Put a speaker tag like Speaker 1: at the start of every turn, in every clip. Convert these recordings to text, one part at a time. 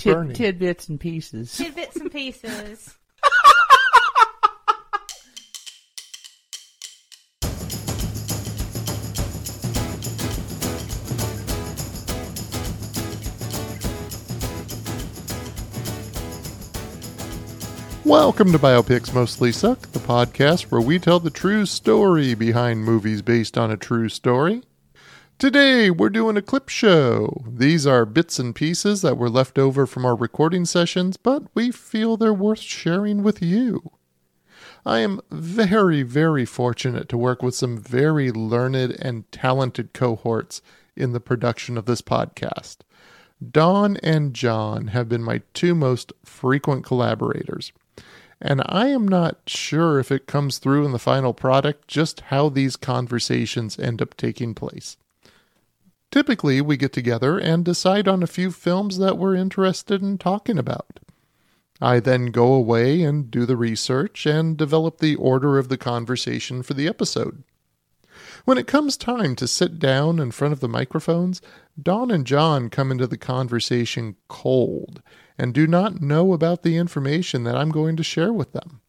Speaker 1: Tid- tidbits and pieces.
Speaker 2: Tidbits and pieces.
Speaker 3: Welcome to Biopics Mostly Suck, the podcast where we tell the true story behind movies based on a true story. Today, we're doing a clip show. These are bits and pieces that were left over from our recording sessions, but we feel they're worth sharing with you. I am very, very fortunate to work with some very learned and talented cohorts in the production of this podcast. Don and John have been my two most frequent collaborators. And I am not sure if it comes through in the final product just how these conversations end up taking place. Typically, we get together and decide on a few films that we're interested in talking about. I then go away and do the research and develop the order of the conversation for the episode. When it comes time to sit down in front of the microphones, Don and John come into the conversation cold and do not know about the information that I'm going to share with them.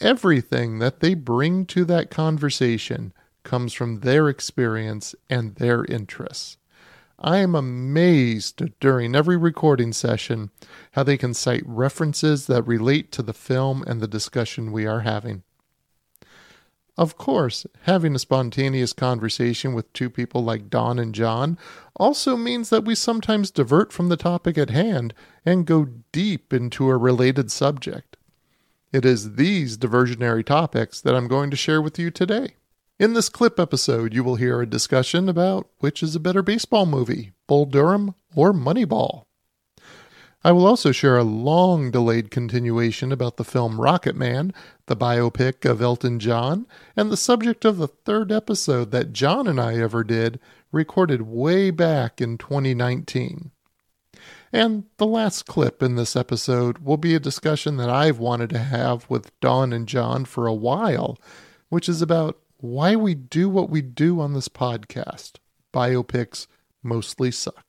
Speaker 3: Everything that they bring to that conversation comes from their experience and their interests. I am amazed during every recording session how they can cite references that relate to the film and the discussion we are having. Of course, having a spontaneous conversation with two people like Don and John also means that we sometimes divert from the topic at hand and go deep into a related subject. It is these diversionary topics that I'm going to share with you today. In this clip episode, you will hear a discussion about which is a better baseball movie, Bull Durham or Moneyball. I will also share a long delayed continuation about the film Rocket Man, the biopic of Elton John, and the subject of the third episode that John and I ever did, recorded way back in 2019. And the last clip in this episode will be a discussion that I've wanted to have with Don and John for a while, which is about why we do what we do on this podcast. Biopics mostly suck.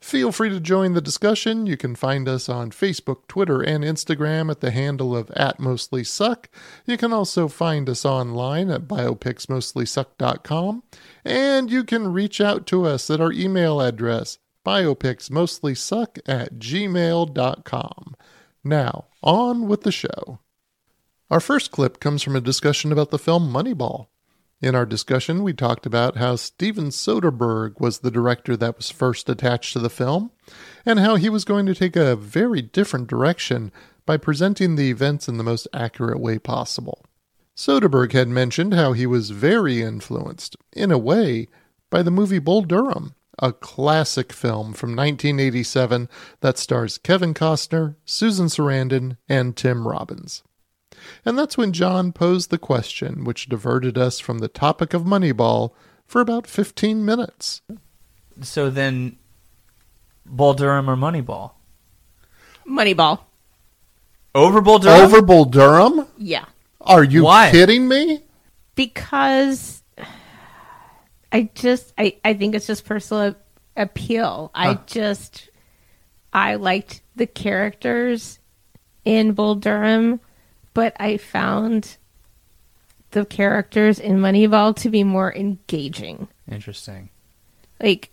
Speaker 3: Feel free to join the discussion. You can find us on Facebook, Twitter, and Instagram at the handle of at mostly suck. You can also find us online at biopicsmostlysuck.com. And you can reach out to us at our email address, biopicsmostlysuck at gmail.com. Now, on with the show. Our first clip comes from a discussion about the film Moneyball. In our discussion, we talked about how Steven Soderbergh was the director that was first attached to the film, and how he was going to take a very different direction by presenting the events in the most accurate way possible. Soderbergh had mentioned how he was very influenced, in a way, by the movie Bull Durham, a classic film from 1987 that stars Kevin Costner, Susan Sarandon, and Tim Robbins. And that's when John posed the question, which diverted us from the topic of Moneyball for about 15 minutes.
Speaker 1: So then, Bull Durham or Moneyball?
Speaker 2: Moneyball.
Speaker 1: Over Bull Durham?
Speaker 3: Over Bull Durham?
Speaker 2: Yeah.
Speaker 3: Are you
Speaker 1: Why?
Speaker 3: kidding me?
Speaker 2: Because I just I, I think it's just personal appeal. I just I liked the characters in Bull Durham, but I found the characters in Moneyball to be more engaging.
Speaker 1: Interesting.
Speaker 2: Like,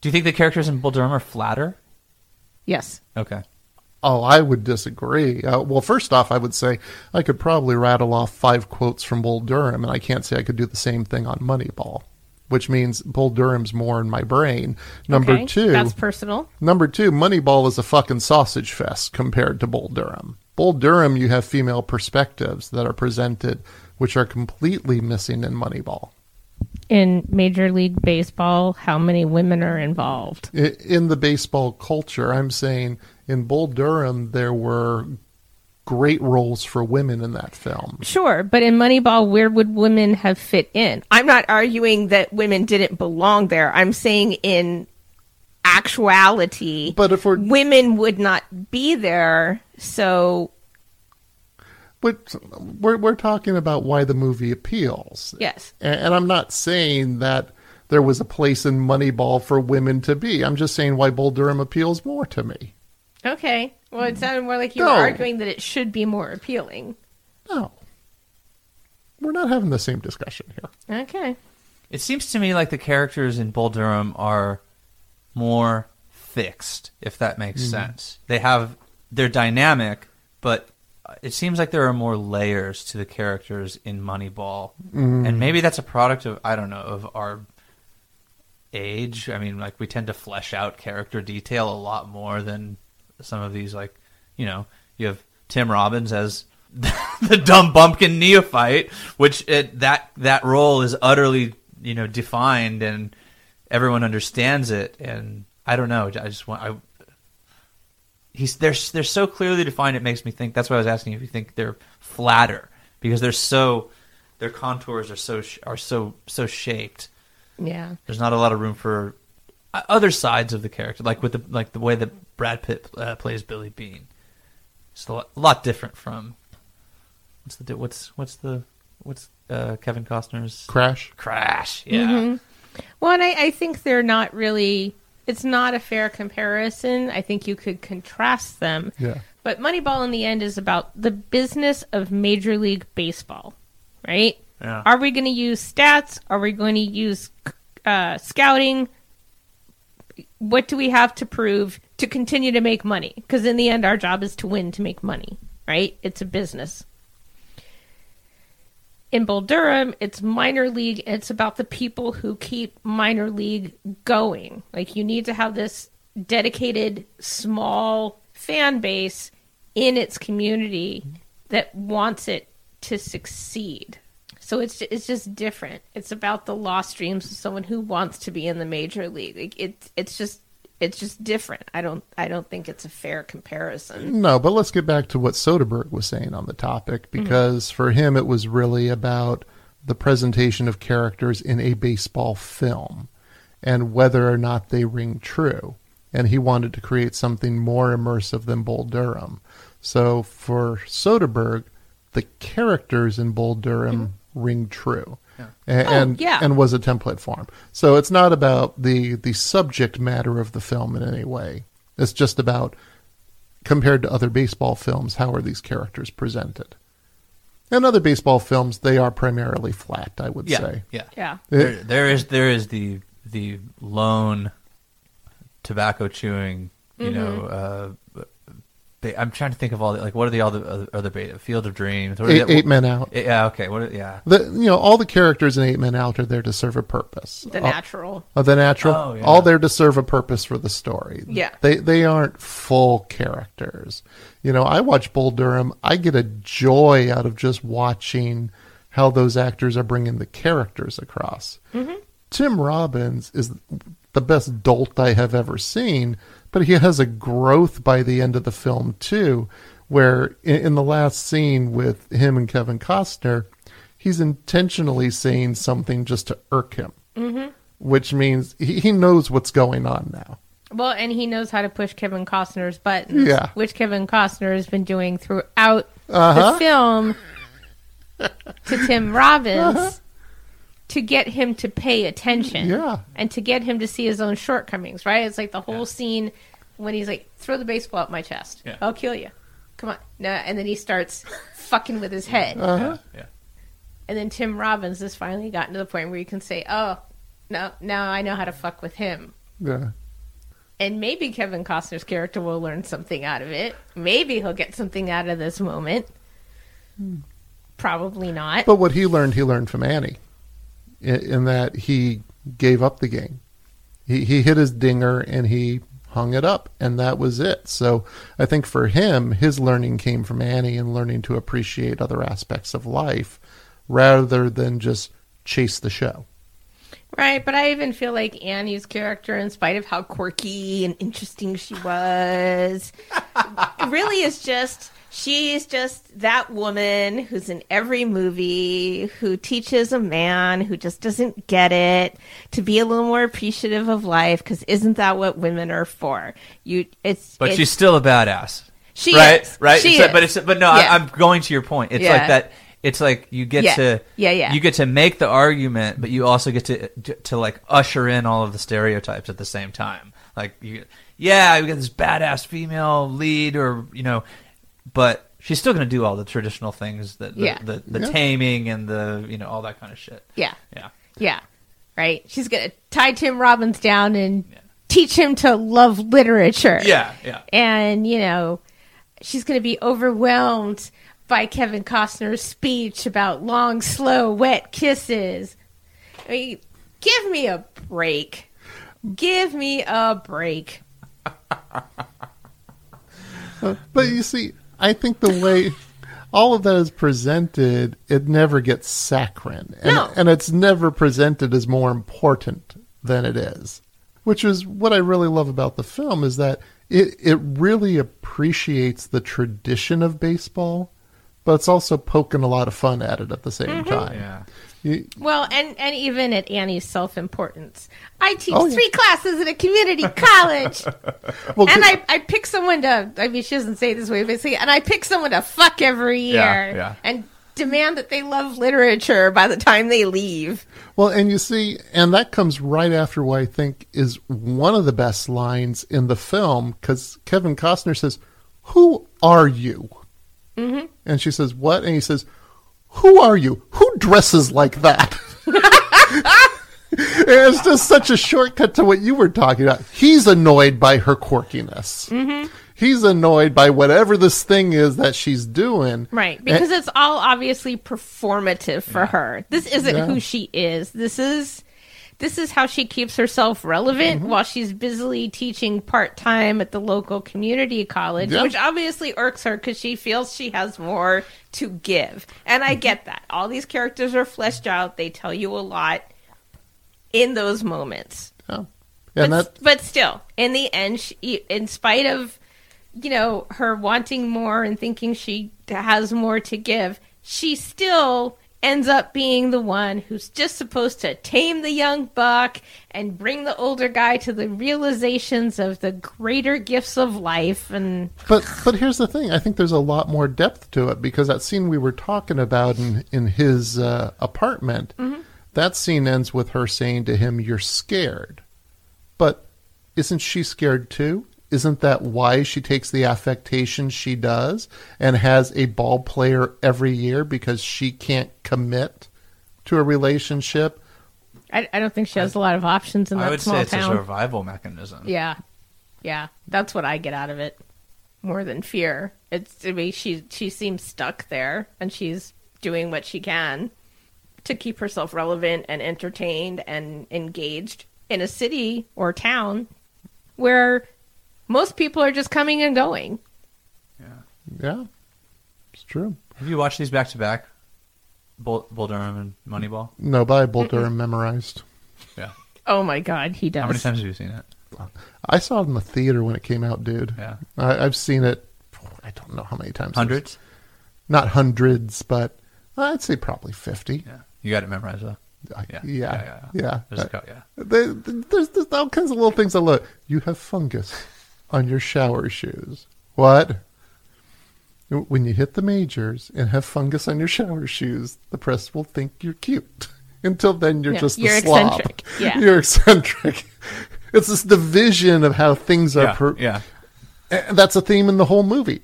Speaker 1: Do you think the characters in Bull Durham are flatter?
Speaker 2: yes.
Speaker 1: Okay.
Speaker 3: Oh, I would disagree. Uh, well, first off, I would say I could probably rattle off five quotes from Bull Durham, and I can't say I could do the same thing on Moneyball, which means Bull Durham's more in my brain. Number
Speaker 2: Okay,
Speaker 3: two,
Speaker 2: That's personal.
Speaker 3: Number two, Moneyball is a fucking sausage fest compared to Bull Durham. Bull Durham, you have female perspectives that are presented, which are completely missing in Moneyball.
Speaker 2: In Major League Baseball, how many women are involved?
Speaker 3: In the baseball culture, I'm saying in Bull Durham, there were great roles for women in that film.
Speaker 2: Sure, but in Moneyball, where would women have fit in? I'm not arguing that women didn't belong there. I'm saying in actuality,
Speaker 3: But if we're
Speaker 2: women would not be there. So,
Speaker 3: but we're we're talking about why the movie appeals.
Speaker 2: yes.
Speaker 3: And, and I'm not saying that there was a place in Moneyball for women to be. I'm just saying why Bull Durham appeals more to me.
Speaker 2: Okay. Well, it sounded more like you
Speaker 3: No.
Speaker 2: were arguing that it should be more appealing.
Speaker 3: No. We're not having the same discussion here.
Speaker 2: Okay.
Speaker 1: It seems to me like the characters in Bull Durham are more fixed, if that makes mm-hmm. sense. They have they're dynamic, but it seems like there are more layers to the characters in Moneyball, mm-hmm. and maybe that's a product of I don't know of our age. I mean, like we tend to flesh out character detail a lot more than some of these. Like, you know, you have Tim Robbins as the dumb bumpkin neophyte, which it, that that role is utterly you know defined and everyone understands it. And I don't know. I just want I. He's they're they're so clearly defined. It makes me think. That's why I was asking if you think they're flatter because they're so their contours are so are so so shaped.
Speaker 2: Yeah.
Speaker 1: There's not a lot of room for uh, other sides of the character, like with the like the way that Brad Pitt uh, plays Billy Beane. It's a lot, a lot different from what's the what's what's the what's uh, Kevin Costner's
Speaker 3: Crash.
Speaker 1: Crash? Yeah,
Speaker 2: Mm-hmm. Well, and I, I think they're not really. It's not a fair comparison. I think you could contrast them.
Speaker 3: Yeah.
Speaker 2: But Moneyball in the end is about the business of Major League Baseball, right?
Speaker 1: Yeah.
Speaker 2: Are we going to use stats? Are we going to use uh, scouting? What do we have to prove to continue to make money? Because in the end, our job is to win to make money, right? It's a business. In Bull Durham, it's minor league. It's about the people who keep minor league going. Like you need to have this dedicated small fan base in its community that wants it to succeed. So it's it's just different. It's about the lost dreams of someone who wants to be in the major league. Like it's it's just it's just different. I don't I don't think it's a fair comparison.
Speaker 3: No, but let's get back to what Soderbergh was saying on the topic mm-hmm. because for him it was really about the presentation of characters in a baseball film and whether or not they ring true. And he wanted to create something more immersive than Bull Durham. So for Soderbergh, the characters in Bull Durham mm-hmm. Ring true. A- And,
Speaker 2: yeah.
Speaker 3: and was a template form. So it's not about the the subject matter of the film in any way. It's just about compared to other baseball films, how are these characters presented? In other baseball films, they are primarily flat, I would
Speaker 1: yeah,
Speaker 3: say.
Speaker 1: yeah.
Speaker 2: Yeah.
Speaker 1: There, there is there is the the lone tobacco chewing. You know, uh, ba- I'm trying to think of all the like what are the other other, other ba- Field of Dreams? What are
Speaker 3: Eight,
Speaker 1: the-
Speaker 3: eight Men Out.
Speaker 1: Yeah, okay. What? Are, yeah.
Speaker 3: The, you know, all the characters in Eight Men Out are there to serve a purpose.
Speaker 2: The
Speaker 3: All-
Speaker 2: natural.
Speaker 3: of the natural,
Speaker 1: Oh, yeah.
Speaker 3: all there to serve a purpose for the story.
Speaker 2: Yeah.
Speaker 3: they they aren't full characters. You know, I watch Bull Durham. I get a joy out of just watching how those actors are bringing the characters across. Mm-hmm. Tim Robbins is the best dolt I have ever seen, but he has a growth by the end of the film too, where in, the last scene with him and Kevin Costner, he's intentionally saying something just to irk him, mm-hmm. which means he, he knows what's going on now.
Speaker 2: Well, and he knows how to push Kevin Costner's buttons,
Speaker 3: Yeah.
Speaker 2: which Kevin Costner has been doing throughout
Speaker 3: Uh-huh.
Speaker 2: the film to Tim Robbins to get him to pay attention.
Speaker 3: Yeah.
Speaker 2: And to get him to see his own shortcomings, right? It's like the whole scene when he's like, throw the baseball at my chest.
Speaker 1: Yeah.
Speaker 2: I'll kill you. Come on. No, and then he starts fucking with his head.
Speaker 3: Uh-huh.
Speaker 1: Yeah.
Speaker 2: And then Tim Robbins has finally gotten to the point where you can say, oh, no, now I know how to fuck with him.
Speaker 3: Yeah.
Speaker 2: And maybe Kevin Costner's character will learn something out of it. Maybe he'll get something out of this moment. Probably not.
Speaker 3: But what he learned, he learned from Annie, in, in that he gave up the game. He he hit his dinger and he hung it up, and that was it. So I think for him, his learning came from Annie and learning to appreciate other aspects of life, rather than just chase the show.
Speaker 2: right, but I even feel like Annie's character, in spite of how quirky and interesting she was, really is just. She's just that woman who's in every movie, who teaches a man who just doesn't get it to be a little more appreciative of life. Because isn't that what women are for? You, it's.
Speaker 1: But
Speaker 2: it's,
Speaker 1: she's still a badass.
Speaker 2: She
Speaker 1: right,
Speaker 2: is.
Speaker 1: right.
Speaker 2: She
Speaker 1: It's-
Speaker 2: is.
Speaker 1: But it's but no,
Speaker 2: Yeah.
Speaker 1: I, I'm going to your point. It's
Speaker 2: Yeah.
Speaker 1: like that. it's like you get
Speaker 2: Yeah.
Speaker 1: to
Speaker 2: Yeah, yeah.
Speaker 1: you get to make the argument, but you also get to, to to like usher in all of the stereotypes at the same time. Like you, yeah, we got this badass female lead, or you know, but she's still going to do all the traditional things that the,
Speaker 2: Yeah.
Speaker 1: the, the
Speaker 3: Yeah.
Speaker 1: taming and the you know all that kind of shit.
Speaker 2: Yeah.
Speaker 1: Yeah,
Speaker 2: Yeah. Right. She's gonna tie Tim Robbins down and
Speaker 1: Yeah.
Speaker 2: teach him to love literature.
Speaker 1: yeah, yeah.
Speaker 2: And, you know, she's gonna be overwhelmed by Kevin Costner's speech about long, slow, wet kisses. I mean, give me a break. Give me a break.
Speaker 3: But you see, I think the way all of that is presented, it never gets saccharine. And,
Speaker 2: No.
Speaker 3: and it's never presented as more important than it is. Which is what I really love about the film is that it, it really appreciates the tradition of baseball, but it's also poking a lot of fun at it at the same
Speaker 2: Mm-hmm.
Speaker 3: time.
Speaker 1: Yeah.
Speaker 2: Well, and, and even at Annie's self importance. I teach
Speaker 3: Oh, yeah.
Speaker 2: three classes at a community college.
Speaker 3: well,
Speaker 2: and I, I pick someone to I mean she doesn't say it this way, but see and I pick someone to fuck every year
Speaker 1: Yeah, yeah.
Speaker 2: and demand that they love literature by the time they leave.
Speaker 3: Well, and you see, and that comes right after what I think is one of the best lines in the film because Kevin Costner says, Who are you? Mm-hmm. And she says, What? And he says, Who are you? Who dresses like that? It's just such a shortcut to what you were talking about. He's annoyed by her quirkiness. Mm-hmm. He's annoyed by whatever this thing is that she's doing.
Speaker 2: Right. Because it's all obviously performative for her. This isn't
Speaker 3: Yeah.
Speaker 2: who she is. This is this is how she keeps herself relevant
Speaker 3: Mm-hmm.
Speaker 2: while she's busily teaching part time at the local community college,
Speaker 3: Yeah.
Speaker 2: which obviously irks her because she feels she has more to give. And
Speaker 3: Mm-hmm.
Speaker 2: I get that. All these characters are fleshed out, they tell you a lot in those moments.
Speaker 3: Yeah.
Speaker 2: But,
Speaker 3: that,
Speaker 2: but still, in the end, she, in spite of you know her wanting more and thinking she has more to give, she still ends up being the one who's just supposed to tame the young buck and bring the older guy to the realizations of the greater gifts of life and
Speaker 3: But but here's the thing. I think there's a lot more depth to it because that scene we were talking about in in his uh, apartment, that scene ends with her saying to him, "You're scared," but isn't she scared too? Isn't that why she takes the affectation she does and has a ball player every year because she can't commit to a relationship?
Speaker 2: I, I don't think she has a lot of options in that
Speaker 1: I would
Speaker 2: small
Speaker 1: say it's
Speaker 2: town.
Speaker 1: a survival mechanism.
Speaker 2: Yeah, yeah, that's what I get out of it more than fear. It's to me she she seems stuck there, and she's doing what she can to keep herself relevant and entertained and engaged in a city or town where most people are just coming and going.
Speaker 3: Yeah, Yeah. it's true.
Speaker 1: Have you watched these back to back? Bull, Bull Durham and Moneyball.
Speaker 3: No, but I have Bull Durham memorized.
Speaker 1: Yeah.
Speaker 2: Oh my god, he does.
Speaker 1: How many times have you seen it?
Speaker 3: I saw it in the theater when it came out, dude.
Speaker 1: Yeah.
Speaker 3: I, I've seen it. I don't know how many times.
Speaker 1: Hundreds.
Speaker 3: Not hundreds, but I'd say probably fifty.
Speaker 1: Yeah. You got it memorized though.
Speaker 3: I-
Speaker 1: Yeah.
Speaker 3: yeah, yeah.
Speaker 1: Yeah, yeah, yeah. There's a
Speaker 3: Uh,
Speaker 1: co- yeah.
Speaker 3: there- there's, there's all kinds of little things I love. You have fungus on your shower shoes. What? When you hit the majors and have fungus on your shower shoes, the press will think you're cute. Until then, you're
Speaker 2: Yeah,
Speaker 3: just a
Speaker 2: you're
Speaker 3: slob.
Speaker 2: eccentric. Yeah.
Speaker 3: You're eccentric. It's this division of how things are.
Speaker 1: Yeah.
Speaker 3: per-
Speaker 1: yeah.
Speaker 3: and that's a theme in the whole movie.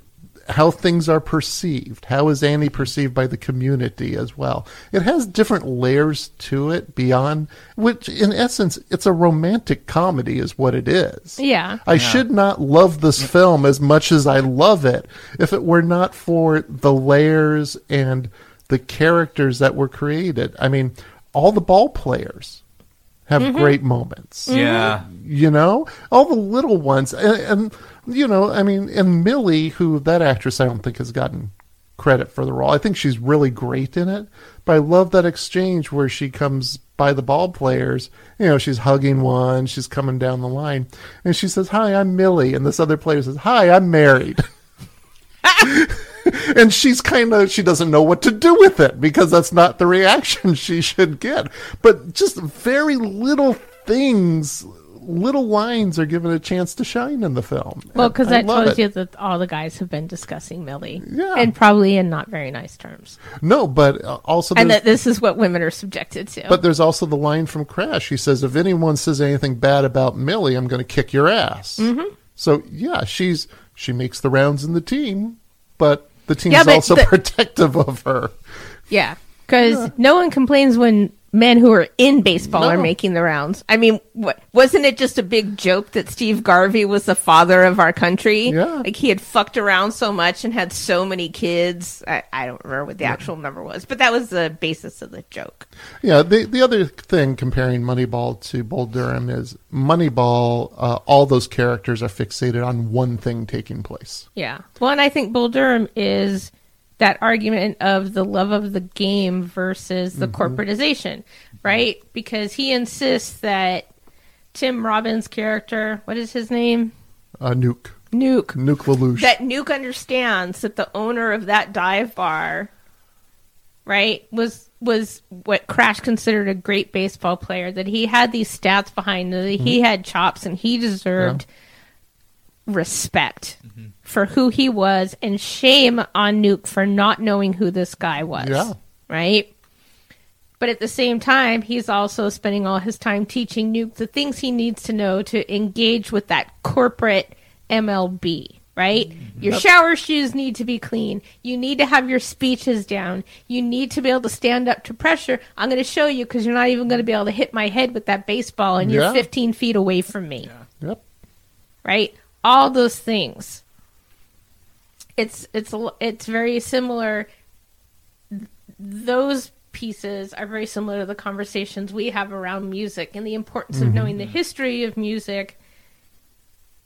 Speaker 3: How things are perceived. How is Annie perceived by the community as well? It has different layers to it beyond, which in essence, it's a romantic comedy, is what it is.
Speaker 2: Yeah.
Speaker 3: I should not love this film as much as I love it if it were not for the layers and the characters that were created. I mean, all the ball players have mm-hmm. great moments
Speaker 1: Yeah.
Speaker 3: you know all the little ones and, and you know i mean and millie who that actress i don't think has gotten credit for the role. I think she's really great in it but i love that exchange where she comes by the ball players you know she's hugging one she's coming down the line and she says hi i'm millie and this other player says hi i'm married. And she's kind of she doesn't know what to do with it because that's not the reaction she should get. But just very little things little lines are given a chance to shine in the film.
Speaker 2: Well, because
Speaker 3: love
Speaker 2: told
Speaker 3: it.
Speaker 2: you that all the guys have been discussing Millie,
Speaker 3: Yeah.
Speaker 2: and probably in not very nice terms,
Speaker 3: No, but uh, also
Speaker 2: and that this is what women are subjected to.
Speaker 3: but there's also the line from Crash. He says, "If anyone says anything bad about Millie, I'm going to kick your ass." Mm-hmm. So yeah, she's she makes the rounds in the team, but the team's
Speaker 2: Yeah, but
Speaker 3: also
Speaker 2: the-
Speaker 3: protective of her.
Speaker 2: yeah, because no one complains when men who are in baseball
Speaker 3: No.
Speaker 2: are making the rounds. I mean, what wasn't it just a big joke that Steve Garvey was the father of our country?
Speaker 3: Yeah.
Speaker 2: like he had fucked around so much and had so many kids. I, I don't remember what the actual number was, but that was the basis of the joke.
Speaker 3: Yeah, the the other thing comparing Moneyball to Bull Durham is Moneyball. Uh, all those characters are fixated on one thing taking place.
Speaker 2: Yeah. Well, and I think Bull Durham is that argument of the love of the game versus the mm-hmm. corporatization, right? Because he insists that Tim Robbins' character, what is his name?
Speaker 3: Uh, Nuke,
Speaker 2: Nuke.
Speaker 3: Nuke LaLoosh.
Speaker 2: That Nuke understands that the owner of that dive bar, right, was was what Crash considered a great baseball player. That he had these stats behind him, that he mm-hmm. had chops, and he deserved respect mm-hmm. For who he was, and shame on Nuke for not knowing who this guy was.
Speaker 3: Yeah.
Speaker 2: Right. But at the same time, he's also spending all his time teaching Nuke the things he needs to know to engage with that corporate MLB, right? Mm-hmm. Your shower shoes need to be clean. You need to have your speeches down. You need to be able to stand up to pressure. I'm going to show you because you're not even going to be able to hit my head with that baseball and
Speaker 3: Yeah.
Speaker 2: you're 15 feet away from me
Speaker 3: yep.
Speaker 2: right? All those things. It's it's it's very similar. Those pieces are very similar to the conversations we have around music and the importance of knowing the history of music,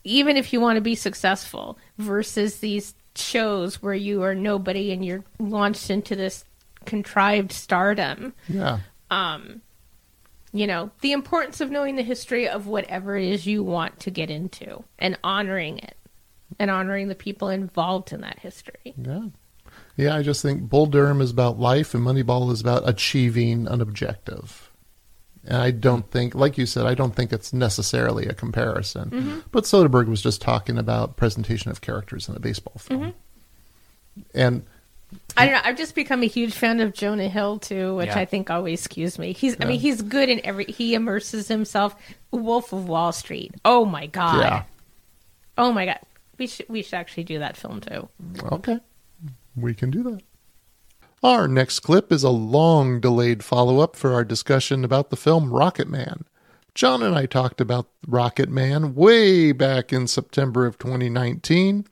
Speaker 2: even if you want to be successful, versus these shows where you are nobody and you're launched into this contrived stardom
Speaker 3: Yeah.
Speaker 2: Um, you know, the importance of knowing the history of whatever it is you want to get into and honoring it and honoring the people involved in that history.
Speaker 3: Yeah. Yeah, I just think Bull Durham is about life and Moneyball is about achieving an objective. And I don't think, like you said, I don't think it's necessarily a comparison.
Speaker 2: Mm-hmm.
Speaker 3: But Soderbergh was just talking about presentation of characters in a baseball film.
Speaker 2: Mm-hmm.
Speaker 3: And
Speaker 2: I don't know. I've just become a huge fan of Jonah Hill too, which
Speaker 1: Yeah.
Speaker 2: I think always skews me. He's, I mean, he's good in every. He immerses himself. Wolf of Wall Street. Oh my god.
Speaker 3: yeah,
Speaker 2: Oh my god. We should we should actually do that film too.
Speaker 3: okay, we can do that. Our next clip is a long delayed follow up for our discussion about the film Rocket Man. John and I talked about Rocket Man way back in September of 2019,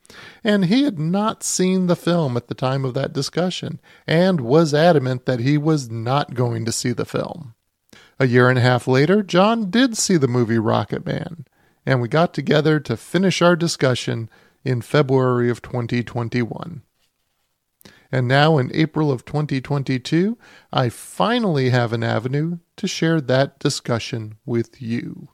Speaker 3: and he had not seen the film at the time of that discussion and was adamant that he was not going to see the film. A year and a half later, John did see the movie Rocket Man, and we got together to finish our discussion in February of 2021. And now in April of 2022, I finally have an avenue to share that discussion with you.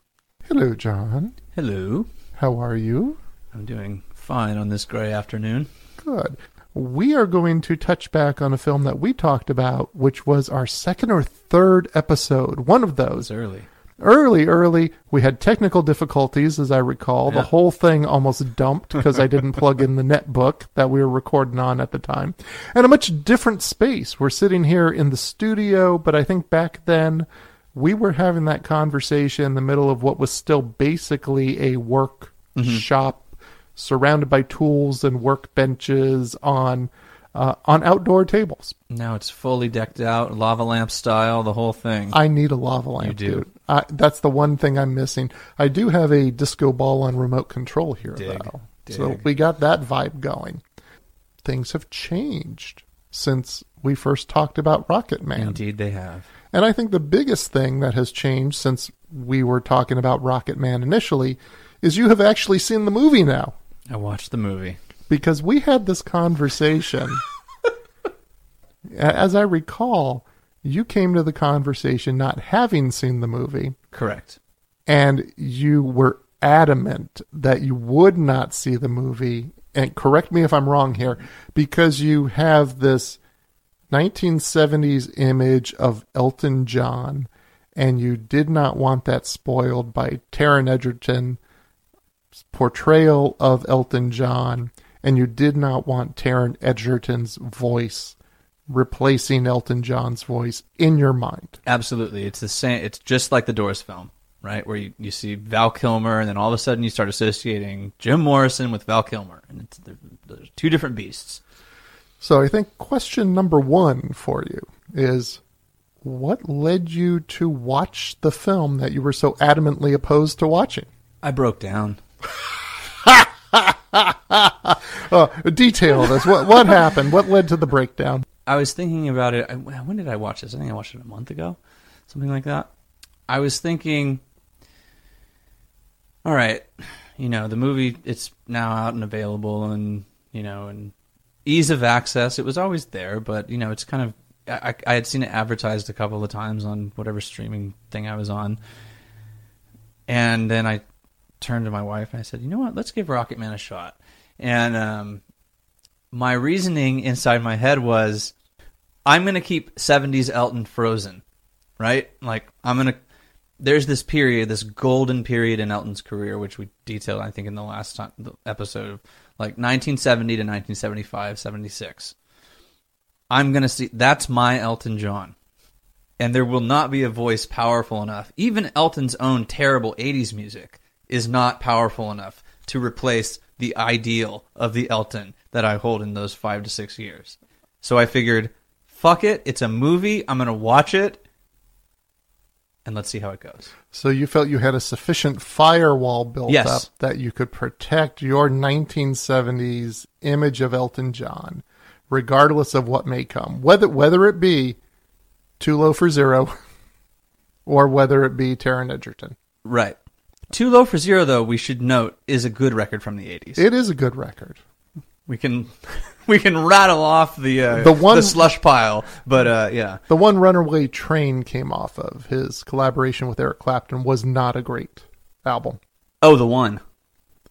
Speaker 3: Hello, John.
Speaker 1: Hello.
Speaker 3: How are you?
Speaker 1: I'm doing fine on this gray afternoon.
Speaker 3: Good. We are going to touch back on a film that we talked about, which was our second or third episode. One of those.
Speaker 1: It's early.
Speaker 3: Early, early. We had technical difficulties, as I recall. The whole thing almost dumped because I didn't plug in the netbook that we were recording on at the time. And a much different space. We're sitting here in the studio, but I think back then we were having that conversation in the middle of what was still basically a work shop mm-hmm. surrounded by tools and workbenches on uh, on outdoor tables.
Speaker 1: Now it's fully decked out, lava lamp style, the whole thing.
Speaker 3: I need a lava lamp, You
Speaker 1: do.
Speaker 3: dude. I, that's the one thing I'm missing. I do have a disco ball on remote control here,
Speaker 1: Dig.
Speaker 3: though. So we got that vibe going. Things have changed since we first talked about Rocket Man.
Speaker 1: Indeed, they have.
Speaker 3: And I think the biggest thing that has changed since we were talking about Rocket Man initially is you have actually seen the movie now.
Speaker 1: I watched the movie.
Speaker 3: Because we had this conversation. As I recall, you came to the conversation not having seen the movie,
Speaker 1: Correct.
Speaker 3: and you were adamant that you would not see the movie. And correct me if I'm wrong here, because you have this 1970s image of Elton John and you did not want that spoiled by Taron Egerton's portrayal of Elton John, and you did not want Taron Egerton's voice replacing Elton John's voice in your mind.
Speaker 1: Absolutely, it's the same. It's just like the Doors film, right? Where you, you see Val Kilmer, and then all of a sudden you start associating Jim Morrison with Val Kilmer, and it's they're, they're two different beasts.
Speaker 3: So I think question number one for you is what led you to watch the film that you were so adamantly opposed to watching?
Speaker 1: I broke down.
Speaker 3: Uh, detail this. What what happened? What led to the breakdown?
Speaker 1: I was thinking about it. When did I watch this? I think I watched it a month ago, something like that. I was thinking, all right, you know, the movie it's now out and available, and you know, and ease of access. It was always there, but you know, it's kind of I, I had seen it advertised a couple of times on whatever streaming thing I was on, and then I turned to my wife and I said, you know what, let's give Rocket Man a shot. And um, my reasoning inside my head was, I'm going to keep 70s Elton frozen, right? Like, I'm going to. There's this period, this golden period in Elton's career, which we detailed, I think, in the last time, the episode of like 1970 to 1975, 76. I'm going to see. That's my Elton John. And there will not be a voice powerful enough. Even Elton's own terrible 80s music is not powerful enough to replace the ideal of the Elton that I hold in those five to six years. So I figured, fuck it, it's a movie. I'm gonna watch it, and let's see how it goes.
Speaker 3: So you felt you had a sufficient firewall built
Speaker 1: Yes.
Speaker 3: up that you could protect your 1970s image of Elton John, regardless of what may come, whether whether it be Too Low for Zero, or whether it be Taron Egerton.
Speaker 1: Right. Too Low for Zero, though, we should note, is a good record from the 80s.
Speaker 3: It is a good record.
Speaker 1: we can we can rattle off the uh,
Speaker 3: The one-
Speaker 1: the slush pile, but uh, yeah,
Speaker 3: The one Runaway Train came off of his collaboration with Eric Clapton was not a great album.
Speaker 1: Oh, the one.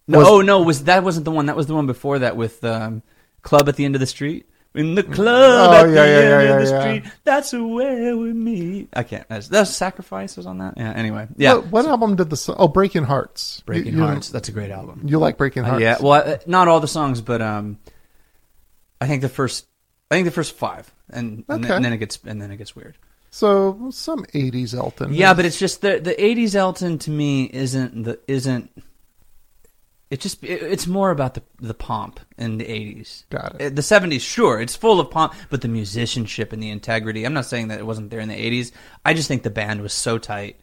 Speaker 1: No,
Speaker 3: Was-
Speaker 1: oh no, was that wasn't the one? That was the one before that with um, Club at the End of the Street. In the club
Speaker 3: Oh,
Speaker 1: at
Speaker 3: yeah,
Speaker 1: the
Speaker 3: yeah,
Speaker 1: end
Speaker 3: yeah,
Speaker 1: of the street, that's where we meet. I can't. That's, that's Sacrifice was on that. Yeah. Anyway, yeah.
Speaker 3: What, what album did the so- oh Breaking Hearts?
Speaker 1: Breaking
Speaker 3: You- you-
Speaker 1: Hearts. That's a great album.
Speaker 3: You like Breaking
Speaker 1: Uh,
Speaker 3: Hearts?
Speaker 1: yeah. Well, uh, not all the songs, but um, I think the first. I think the first five, and and, then, and then it gets and then it gets weird.
Speaker 3: So some '80s Elton.
Speaker 1: Yeah, but it's just the the '80s Elton to me isn't the isn't. It just it, it's more about the the pomp in the '80s.
Speaker 3: Got it.
Speaker 1: Uh, The '70s, sure, it's full of pomp, but the musicianship and the integrity. I'm not saying that it wasn't there in the '80s. I just think the band was so tight.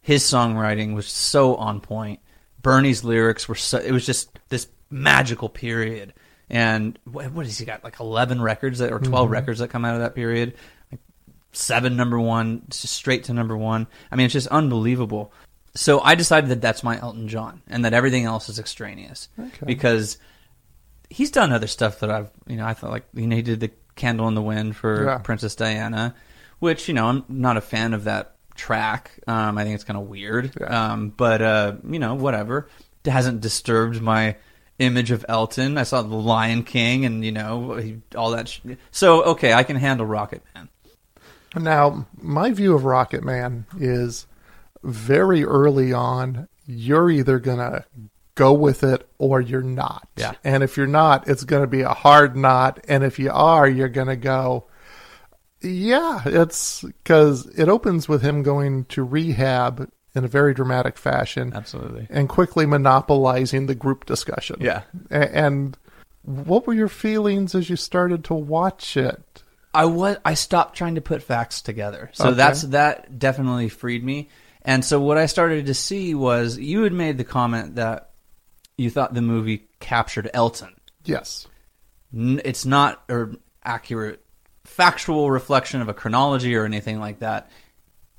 Speaker 1: His songwriting was so on point. Bernie's lyrics were so. It was just this magical period. And what, what has he got? Like 11 records that, or 12 records that come out of that period seven number one straight to number one. I mean, it's just unbelievable. So I decided that that's my Elton John, and that everything else is extraneous
Speaker 3: Okay.
Speaker 1: because he's done other stuff that I've you know I thought like you know he did the Candle in the Wind for
Speaker 3: Yeah.
Speaker 1: Princess Diana, which you know I'm not a fan of that track. Um, I think it's kind of weird.
Speaker 3: Yeah.
Speaker 1: Um, but uh, you know whatever. It hasn't disturbed my image of Elton. I saw The Lion King, and you know he, all that. Sh- so okay, I can handle Rocket Man.
Speaker 3: Now, my view of Rocket Man is very early on, you're either going to go with it or you're not.
Speaker 1: Yeah.
Speaker 3: And if you're not, it's going to be a hard not. And if you are, you're going to go, yeah, it's because it opens with him going to rehab in a very dramatic fashion
Speaker 1: Absolutely.
Speaker 3: and quickly monopolizing the group discussion.
Speaker 1: Yeah.
Speaker 3: And what were your feelings as you started to watch it?
Speaker 1: I was I stopped trying to put facts together. So
Speaker 3: Okay.
Speaker 1: that's that definitely freed me. And so what I started to see was you had made the comment that you thought the movie captured Elton.
Speaker 3: Yes.
Speaker 1: It's not an accurate factual reflection of a chronology or anything like that.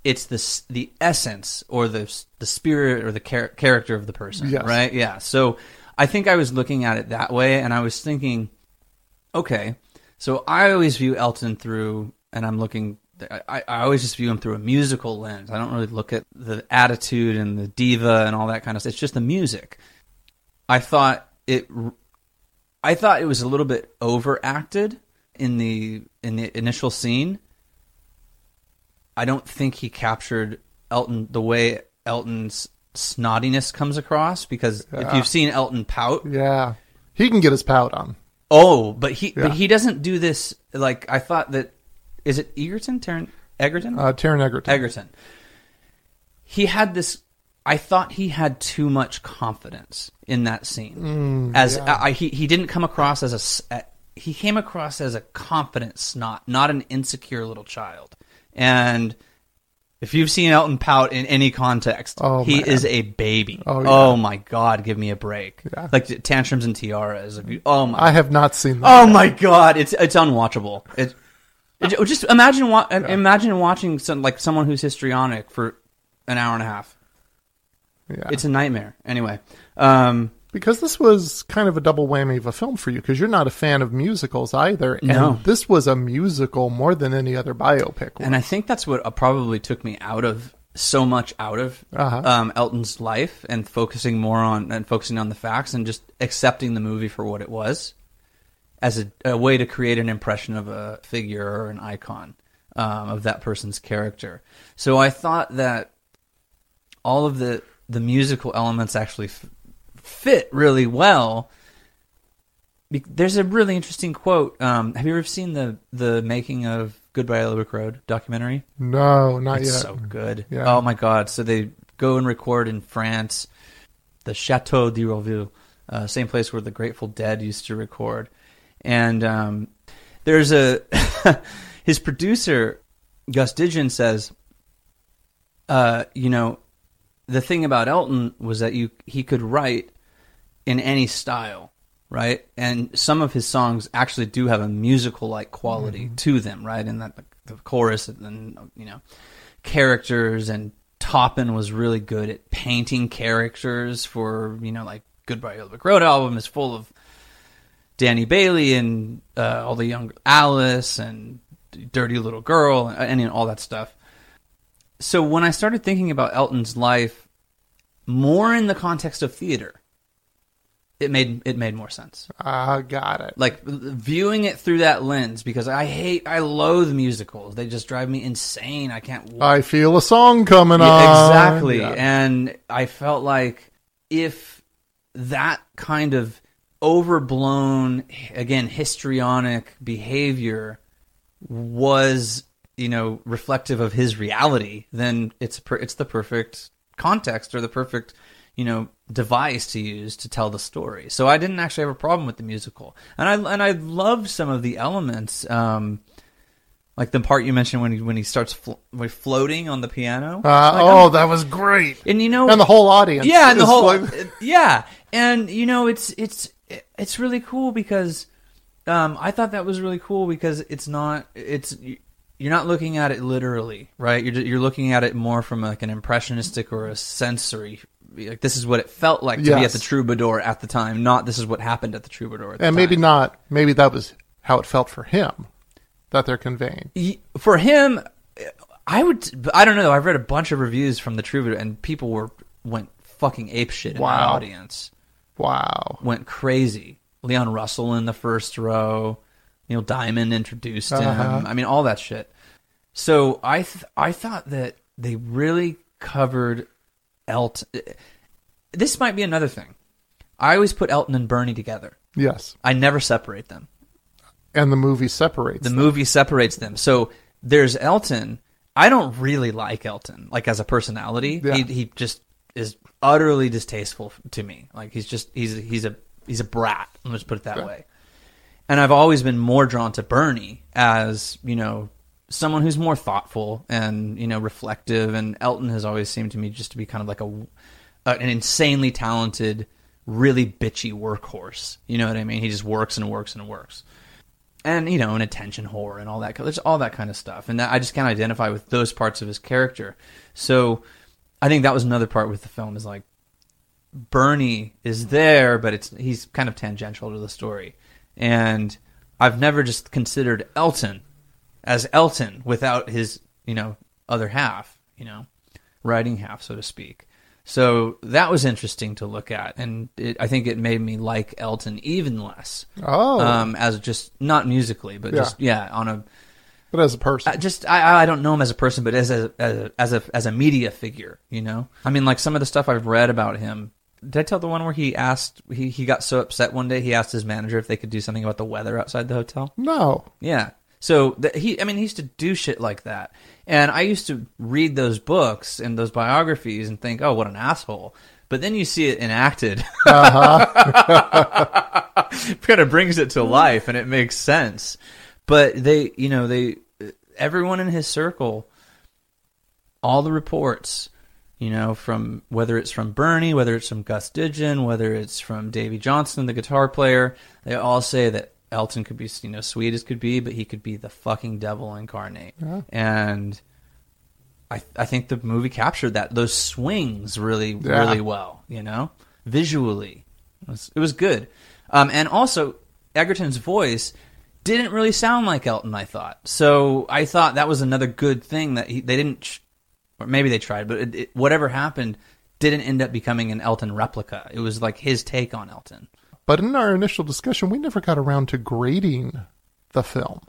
Speaker 1: It's the the essence or the the spirit or the char- character of the person,
Speaker 3: Yes.
Speaker 1: right? Yeah. So I think I was looking at it that way, and I was thinking, okay, so I always view Elton through, and I'm looking. I, I always just view him through a musical lens. I don't really look at the attitude and the diva and all that kind of stuff. It's just the music. I thought it. I thought it was a little bit overacted in the in the initial scene. I don't think he captured Elton the way Elton's snottiness comes across because if you've seen Elton pout,
Speaker 3: Yeah. He can get his pout on.
Speaker 1: oh, but he
Speaker 3: Yeah.
Speaker 1: but he doesn't do this like I thought that is it Egerton Taron Egerton
Speaker 3: Uh, Taron Egerton.
Speaker 1: Egerton. He had this. I thought he had too much confidence in that scene. as
Speaker 3: Mm, yeah.
Speaker 1: I, he he didn't come across as a he came across as a confident snot, not an insecure little child. And if you've seen Elton pout in any context,
Speaker 3: Oh,
Speaker 1: he
Speaker 3: man.
Speaker 1: is a baby.
Speaker 3: Oh,
Speaker 1: Oh, my god, give me a break.
Speaker 3: Yeah.
Speaker 1: Like tantrums and tiaras. Oh my
Speaker 3: I have not seen that.
Speaker 1: Oh my god, it's it's unwatchable. It- just imagine wa- imagine watching some like someone who's histrionic for an hour and a half.
Speaker 3: Yeah.
Speaker 1: It's a nightmare. Anyway, um,
Speaker 3: because this was kind of a double whammy of a film for you because you're not a fan of musicals either. And
Speaker 1: No.
Speaker 3: this was a musical more than any other biopic.
Speaker 1: and I think that's what uh, probably took me out of so much out of
Speaker 3: Uh-huh.
Speaker 1: um, Elton's life and focusing more on and focusing on the facts and just accepting the movie for what it was as a, a way to create an impression of a figure or an icon um, of that person's character. So I thought that all of the the musical elements actually f- fit really well. Be- There's a really interesting quote. Um, have you ever seen the the making of Goodbye Yellow Road documentary?
Speaker 3: no, not
Speaker 1: It's
Speaker 3: yet.
Speaker 1: so good.
Speaker 3: Yeah.
Speaker 1: Oh my god! So they go and record in France, the Chateau d'Herouville, uh, same place where the Grateful Dead used to record, and um, there's a his producer Gus Dudgeon says, uh, you know, the thing about Elton was that you he could write in any style, right? And some of his songs actually do have a musical like quality to them, right? And that the chorus and then you know characters and Taupin was really good at painting characters for you know like Goodbye Yellow Brick Road album is full of Danny Bailey and uh, all the young Alice and Dirty Little Girl and, and all that stuff. So when I started thinking about Elton's life more in the context of theater, it made it made more sense.
Speaker 3: I got it.
Speaker 1: Like viewing it through that lens because I hate I loathe musicals. They just drive me insane. I can't
Speaker 3: I feel a song coming
Speaker 1: yeah,
Speaker 3: on.
Speaker 1: exactly.
Speaker 3: Yeah.
Speaker 1: And I felt like if that kind of overblown, again, histrionic behavior was, you know, reflective of his reality, then it's per- it's the perfect context or the perfect, you know, device to use to tell the story. So I didn't actually have a problem with the musical, and I and I loved some of the elements. Um, like the part you mentioned when he when he starts when floating on the piano.
Speaker 3: Uh,
Speaker 1: Like,
Speaker 3: oh,
Speaker 1: I'm-
Speaker 3: that was great.
Speaker 1: and you know,
Speaker 3: And the whole audience.
Speaker 1: yeah, and the whole
Speaker 3: like-
Speaker 1: yeah, and you know, it's it's it's really cool because um, I thought that was really cool because it's not it's you're not looking at it literally, right? You're you're looking at it more from like an impressionistic or a sensory. Like this is what it felt like to be at the Troubadour at the time, not this is what happened at the Troubadour. At the
Speaker 3: and maybe
Speaker 1: time.
Speaker 3: not. Maybe that was how it felt for him that they're conveying.
Speaker 1: He- for him, I would. I don't know. I've read a bunch of reviews from the Troubadour, and people were went fucking ape shit in the audience.
Speaker 3: Wow.
Speaker 1: Went crazy. Leon Russell in the first row. Neil Diamond introduced him.
Speaker 3: Uh-huh.
Speaker 1: I mean, all that shit. So I th- I thought that they really covered Elton. This might be another thing. I always put Elton and Bernie together.
Speaker 3: Yes.
Speaker 1: I never separate them.
Speaker 3: And the movie separates.
Speaker 1: The
Speaker 3: them.
Speaker 1: movie separates them. So there's Elton. I don't really like Elton, like as a personality.
Speaker 3: Yeah.
Speaker 1: He he just is utterly distasteful to me. Like he's just he's he's a he's a brat. Let's put it that
Speaker 3: Okay.
Speaker 1: way. And I've always been more drawn to Bernie as you know someone who's more thoughtful and you know reflective. And Elton has always seemed to me just to be kind of like a an insanely talented, really bitchy workhorse. You know what I mean? He just works and works and works and you know an attention whore and all that there's all that kind of stuff and that, i just can't identify with those parts of his character so i think that was another part with the film is like bernie is there but it's he's kind of tangential to the story and i've never just considered elton as elton without his you know other half you know writing half so to speak so that was interesting to look at and it, i think it made me like elton even less
Speaker 3: Oh.
Speaker 1: um, as just not musically, but
Speaker 3: Yeah.
Speaker 1: just yeah, on a
Speaker 3: But as a person,
Speaker 1: I just I, I don't know him as a person, but as a, as a as a as a media figure, you know. I mean, like some of the stuff I've read about him. Did I tell the one where he asked he he got so upset one day he asked his manager if they could do something about the weather outside the hotel?
Speaker 3: no.
Speaker 1: Yeah. So th- he, I mean, he used to do shit like that, and I used to read those books and those biographies and think, oh, what an asshole. But then you see it enacted, uh-huh. kind of brings it to life, and it makes sense. But they, you know, they, everyone in his circle, all the reports, you know, from whether it's from Bernie, whether it's from Gus Dudgeon, whether it's from Davey Johnstone, the guitar player, they all say that Elton could be, you know, sweet as could be, but he could be the fucking devil incarnate.
Speaker 3: Yeah.
Speaker 1: And I, I think the movie captured that those swings really,
Speaker 3: Yeah.
Speaker 1: really well. You know, visually, it was, it was good. Um, and also, Egerton's voice didn't really sound like Elton. I thought so. I thought that was another good thing that he, they didn't, or maybe they tried, but it, it, whatever happened didn't end up becoming an Elton replica. It was like his take on Elton.
Speaker 3: But in our initial discussion, we never got around to grading the film.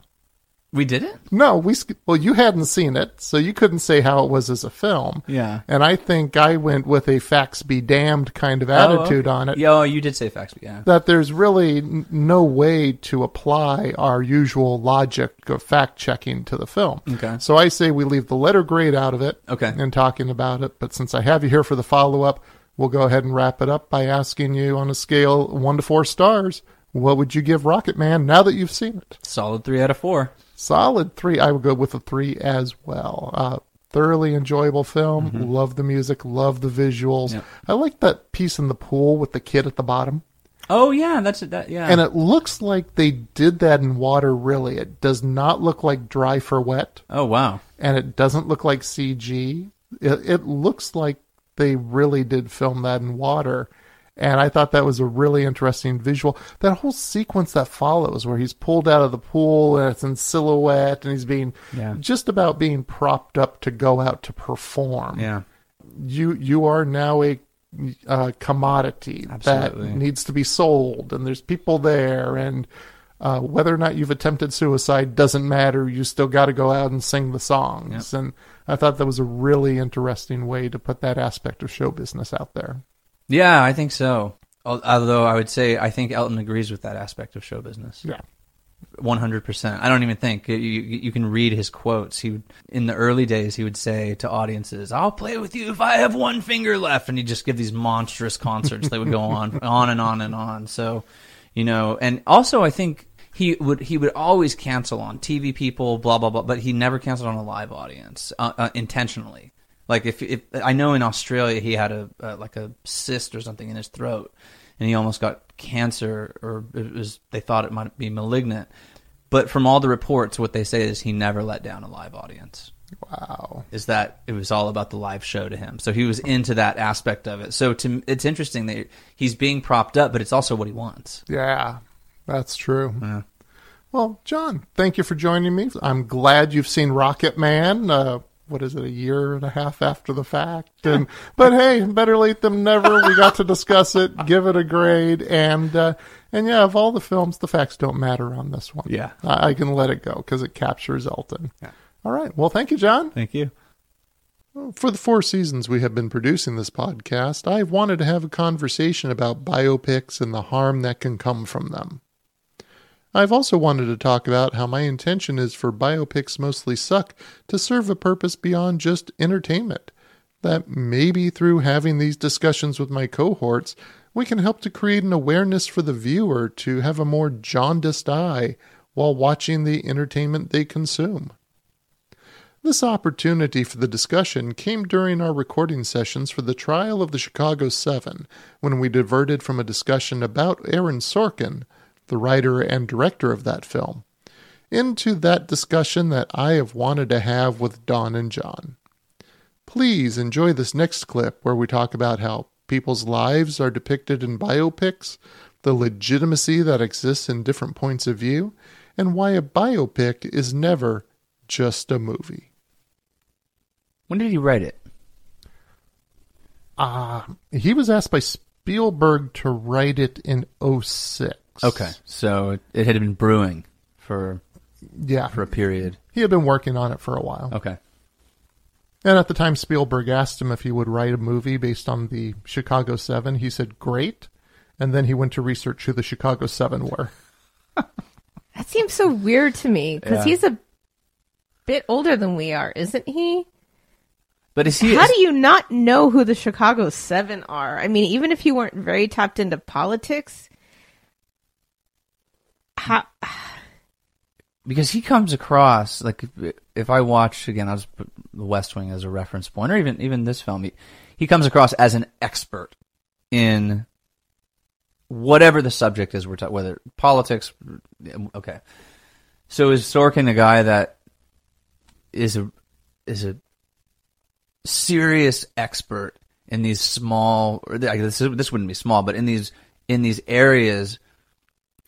Speaker 1: We didn't.
Speaker 3: No, we well, you hadn't seen it, so you couldn't say how it was as a film.
Speaker 1: Yeah.
Speaker 3: And I think I went with a facts be damned kind of oh, attitude on it.
Speaker 1: Yeah, oh, you did say facts, yeah.
Speaker 3: That there's really n- no way to apply our usual logic of fact checking to the film.
Speaker 1: Okay.
Speaker 3: So I say we leave the letter grade out of it.
Speaker 1: Okay.
Speaker 3: In talking about it, but since I have you here for the follow up, we'll go ahead and wrap it up by asking you on a scale one to four stars, what would you give Rocketman now that you've seen it?
Speaker 1: Solid three out of four.
Speaker 3: Solid three. I would go with a three as well. Uh, thoroughly enjoyable film. Love the music. Love the visuals.
Speaker 1: Mm-hmm. Yep.
Speaker 3: I like that piece in the pool with the kid at the bottom.
Speaker 1: Oh yeah, that's it. That yeah.
Speaker 3: And it looks like they did that in water, really. It does not look like dry for wet,
Speaker 1: oh wow.
Speaker 3: and it doesn't look like CG. It, it looks like they really did film that in water. And I thought that was a really interesting visual. That whole sequence that follows, where he's pulled out of the pool and it's in silhouette, and he's being
Speaker 1: Yeah.
Speaker 3: just about being propped up to go out to perform
Speaker 1: Yeah.
Speaker 3: you you are now a uh, commodity
Speaker 1: Absolutely.
Speaker 3: that needs to be sold, and there's people there, and uh, whether or not you've attempted suicide doesn't matter. You still got to go out and sing the songs, and I thought that was a really interesting way to put that aspect of show business out there.
Speaker 1: Yeah, I think so. Although I would say I think Elton agrees with that aspect of show business.
Speaker 3: Yeah,
Speaker 1: One hundred percent. I don't even think you, you can read his quotes. He would, in the early days he would say to audiences, "I'll play with you if I have one finger left," and he'd just give these monstrous concerts. they would go on on and on and on. So, you know, and also I think he would he would always cancel on TV people, blah blah blah, but he never canceled on a live audience uh, uh, intentionally. Like if, if I know in Australia he had a uh, like a cyst or something in his throat, and he almost got cancer, or it was they thought it might be malignant. But from all the reports, what they say is he never let down a live audience.
Speaker 3: wow.
Speaker 1: Is that it was all about the live show to him. So he was into that aspect of it. So to it's interesting that he's being propped up, but it's also what he wants.
Speaker 3: Yeah, that's true.
Speaker 1: Yeah.
Speaker 3: Well, John, thank you for joining me. I'm glad you've seen Rocketman. Uh, what is it, a year and a half after the fact? And but hey, better late than never. We got to discuss it, give it a grade, and uh, and yeah, of all the films, the facts don't matter on this one.
Speaker 1: Yeah.
Speaker 3: I, I can let it go because it captures Elton.
Speaker 1: Yeah.
Speaker 3: All right. Well, thank you, John.
Speaker 1: Thank you.
Speaker 3: For the four seasons we have been producing this podcast, I've wanted to have a conversation about biopics and the harm that can come from them. I've also wanted to talk about how my intention is for biopics mostly suck to serve a purpose beyond just entertainment. That maybe through having these discussions with my cohorts, we can help to create an awareness for the viewer to have a more jaundiced eye while watching the entertainment they consume. This opportunity for the discussion came during our recording sessions for the trial of the Chicago Seven, when we diverted from a discussion about Aaron Sorkin, the writer and director of that film, into that discussion that I have wanted to have with Don and John. Please enjoy this next clip where we talk about how people's lives are depicted in biopics, the legitimacy that exists in different points of view, and why a biopic is never just a movie.
Speaker 1: When did he write it?
Speaker 3: Uh, he was asked by Spielberg to write it in 06.
Speaker 1: Okay, so it, it had been brewing for
Speaker 3: Yeah,
Speaker 1: for a period.
Speaker 3: he had been working on it for a while.
Speaker 1: Okay.
Speaker 3: And at the time, Spielberg asked him if he would write a movie based on the Chicago Seven. He said, "Great." And then he went to research who the Chicago Seven were.
Speaker 2: That seems so weird to me because
Speaker 1: Yeah.
Speaker 2: he's a bit older than we are, isn't he?
Speaker 1: But is he?
Speaker 2: How do you not know who the Chicago Seven are? I mean, even if you weren't very tapped into politics, how,
Speaker 1: because he comes across like if, I watch again, I'll just put The West Wing as a reference point, or even even this film. He, he comes across as an expert in whatever the subject is we're talking, whether politics. Mm, okay, so is Sorkin a guy that is a is a serious expert in these small? Or this this wouldn't be small, but in these in these areas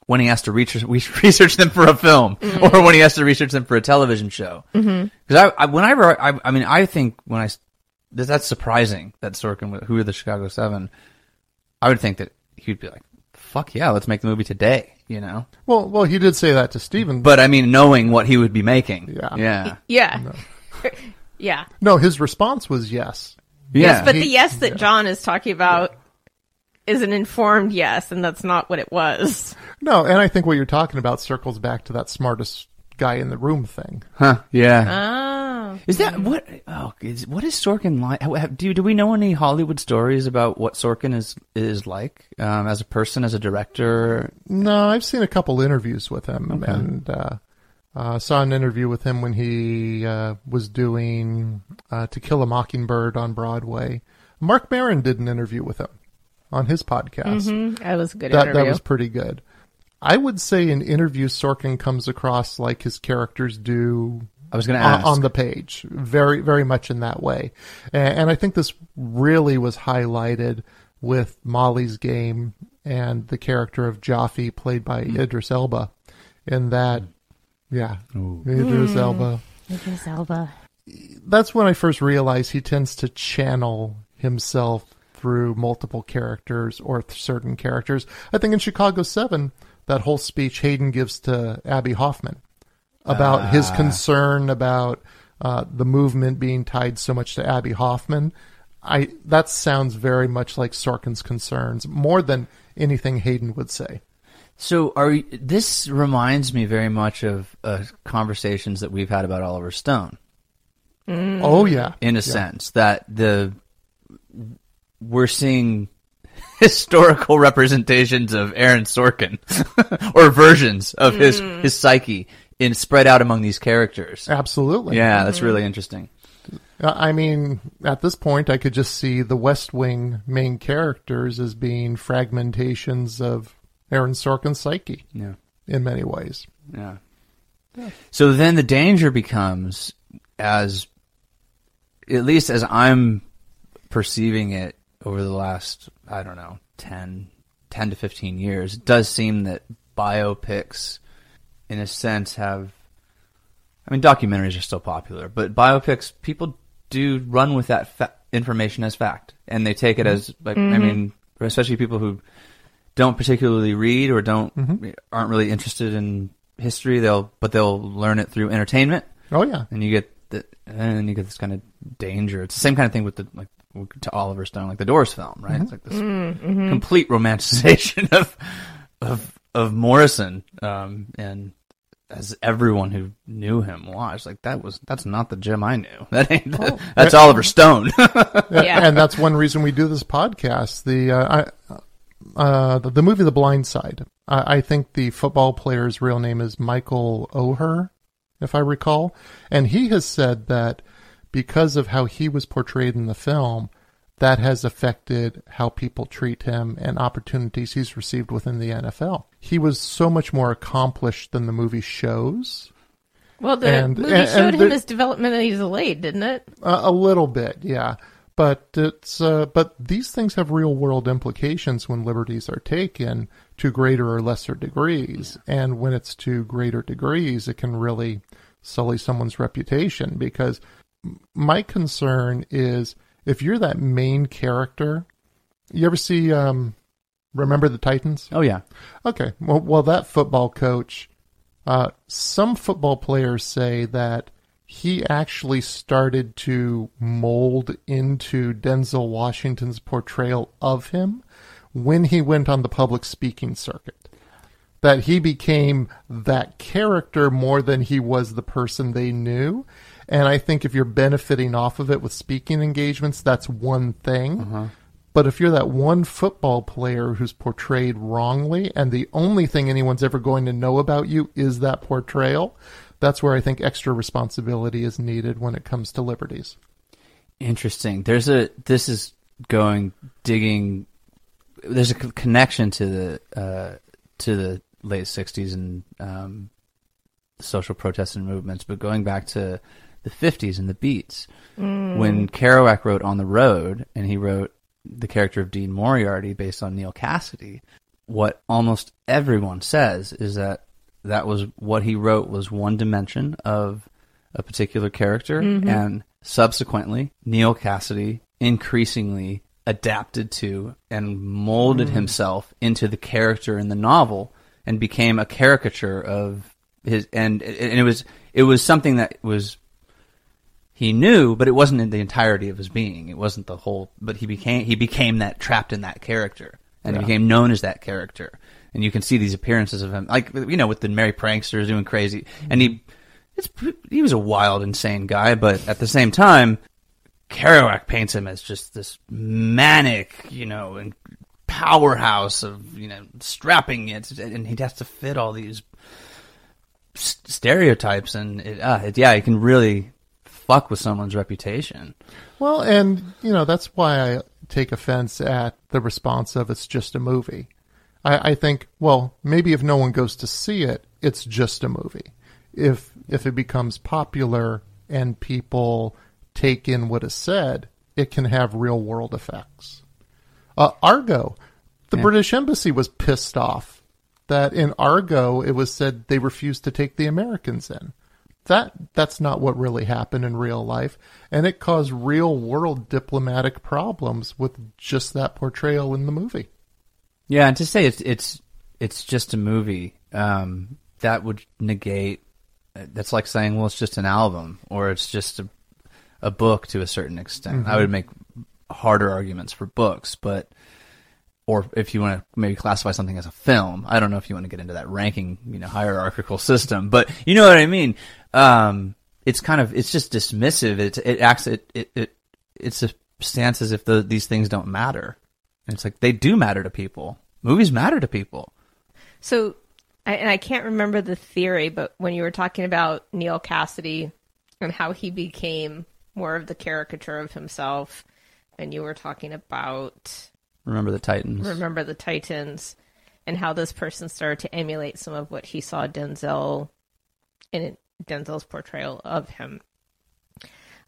Speaker 1: when he has to research, research them for a film mm-hmm. or when he has to research them for a television show. Mm-hmm. Because I, I, whenever I, I mean, I think when I, that- that's surprising that Sorkin, who are the Chicago Seven, I would think that he'd be like, fuck yeah, let's make the movie today, you know?
Speaker 3: Well, well, he did say that to Steven.
Speaker 1: But I mean, knowing what he would be making.
Speaker 3: Yeah.
Speaker 1: Yeah.
Speaker 2: yeah, yeah.
Speaker 3: no, his response was yes.
Speaker 1: Yeah.
Speaker 2: Yes, but
Speaker 3: he-
Speaker 2: the yes that John is talking about is an informed yes, and that's not what it was.
Speaker 3: No, and I think what you're talking about circles back to that smartest guy in the room thing.
Speaker 1: huh. Yeah.
Speaker 2: Oh,
Speaker 1: Is that what? Oh, is, what is Sorkin like? how- how- Do do we know any Hollywood stories about what Sorkin is is like um, as a person, as a director?
Speaker 3: No, I've seen a couple interviews with him, and uh, uh, saw an interview with him when he uh, was doing uh, To Kill a Mockingbird on Broadway. Marc Maron did an interview with him on his podcast.
Speaker 2: Mm-hmm. that was a good
Speaker 3: That
Speaker 2: interview.
Speaker 3: that was pretty good. I would say in interviews, Sorkin comes across like his characters do
Speaker 1: I was going to
Speaker 3: on,
Speaker 1: ask.
Speaker 3: on the page, very very much in that way, and, and I think this really was highlighted with Molly's game and the character of Jaffey, played by Idris Elba, in that, yeah, Idris Elba.
Speaker 2: Idris Elba.
Speaker 3: That's when I first realized he tends to channel himself through multiple characters or th- certain characters. I think in Chicago Seven, that whole speech Hayden gives to Abbie Hoffman about his concern about uh, the movement being tied so much to Abbie Hoffman. I that sounds very much like Sorkin's concerns more than anything Hayden would say.
Speaker 1: So are this reminds me very much of uh, conversations that we've had about Oliver Stone,
Speaker 3: Oh yeah,
Speaker 1: in a sense that the we're seeing historical representations of Aaron Sorkin or versions of his his psyche in spread out among these characters.
Speaker 3: absolutely.
Speaker 1: Yeah, that's really interesting.
Speaker 3: Uh, I mean, at this point, I could just see the West Wing main characters as being fragmentations of Aaron Sorkin's psyche
Speaker 1: Yeah.
Speaker 3: in many ways.
Speaker 1: Yeah. So then the danger becomes as at least as I'm perceiving it over the last I don't know 10, 10 to 15 years it does seem that biopics in a sense have I mean documentaries are still popular but biopics people do run with that fa- information as fact and they take it as mm-hmm. like I mean especially people who don't particularly read or don't mm-hmm. aren't really interested in history they'll but they'll learn it through entertainment.
Speaker 3: Oh yeah,
Speaker 1: and you get the and you get this kind of danger. It's the same kind of thing with the like to Oliver Stone like the Doors film right? It's like this complete romanticization of of of Morrison um and as everyone who knew him watched like that was that's not the Jim I knew. That ain't the, that's Oliver Stone.
Speaker 2: Yeah.
Speaker 3: and that's one reason we do this podcast. The uh, I, uh, the, the movie The Blind Side. I, I think the football player's real name is Michael Oher, if I recall, and he has said that because of how he was portrayed in the film, that has affected how people treat him and opportunities he's received within the NFL. He was so much more accomplished than the movie shows.
Speaker 2: Well, the
Speaker 3: And-
Speaker 2: movie
Speaker 3: and-
Speaker 2: showed
Speaker 3: and
Speaker 2: him
Speaker 3: there-
Speaker 2: his developmentally delayed, didn't it?
Speaker 3: Uh, a little bit, yeah. But it's uh, but these things have real world implications when liberties are taken to greater or lesser degrees, and when it's to greater degrees, it can really sully someone's reputation. Because my concern is if you're that main character, you ever see um, Remember the Titans?
Speaker 1: oh yeah
Speaker 3: Okay. Well, well, that football coach Uh, some football players say that he actually started to mold into Denzel Washington's portrayal of him when he went on the public speaking circuit. That he became that character more than he was the person they knew. And I think if you're benefiting off of it with speaking engagements, that's one thing. But if you're that one football player who's portrayed wrongly and the only thing anyone's ever going to know about you is that portrayal, that's where I think extra responsibility is needed when it comes to liberties.
Speaker 1: Interesting. There's a this is going digging. There's a connection to the uh, to the late '60s and um, social protests and movements, but going back to the '50s and the Beats, mm. when Kerouac wrote "On the Road" and he wrote the character of Dean Moriarty based on Neal Cassady, what almost everyone says is that that was what he wrote was one dimension of a particular character mm-hmm. and subsequently Neal Cassady increasingly adapted to and molded mm. himself into the character in the novel and became a caricature of his and, and it was it was something that was he knew, but it wasn't in the entirety of his being. It wasn't the whole. But he became he became that trapped in that character, and he became known as that character. And you can see these appearances of him, like you know, with the Merry Pranksters doing crazy, and he it's he was a wild, insane guy, but at the same time, Kerouac paints him as just this manic, you know, and powerhouse of you know strapping it, and he has to fit all these stereotypes, and it, uh, it, yeah, it can really fuck with someone's reputation.
Speaker 3: Well, and you know that's why I take offense at the response of it's just a movie. I, I think, well, maybe if no one goes to see it, it's just a movie. If if it becomes popular and people take in what is said, it can have real world effects. Uh, Argo, the
Speaker 1: Yeah.
Speaker 3: British embassy was pissed off that in Argo it was said they refused to take the Americans in. That that's not what really happened in real life, and it caused real world diplomatic problems with just that portrayal in the movie.
Speaker 1: Yeah, and to say it's it's it's just a movie, um, that would negate. That's like saying, well, it's just an album, or it's just a a book to a certain extent. I would make harder arguments for books, but or if you want to maybe classify something as a film, I don't know if you want to get into that ranking, you know, hierarchical system, but you know what I mean. Um, it's kind of it's just dismissive. It it acts it it, it it's a stance as if the, these things don't matter. And it's like they do matter to people. Movies matter to people.
Speaker 2: So, I, and I can't remember the theory, but when you were talking about Neal Cassady and how he became more of the caricature of himself, and you were talking about
Speaker 1: Remember the Titans.
Speaker 2: Remember the Titans and how this person started to emulate some of what he saw Denzel in Denzel's portrayal of him.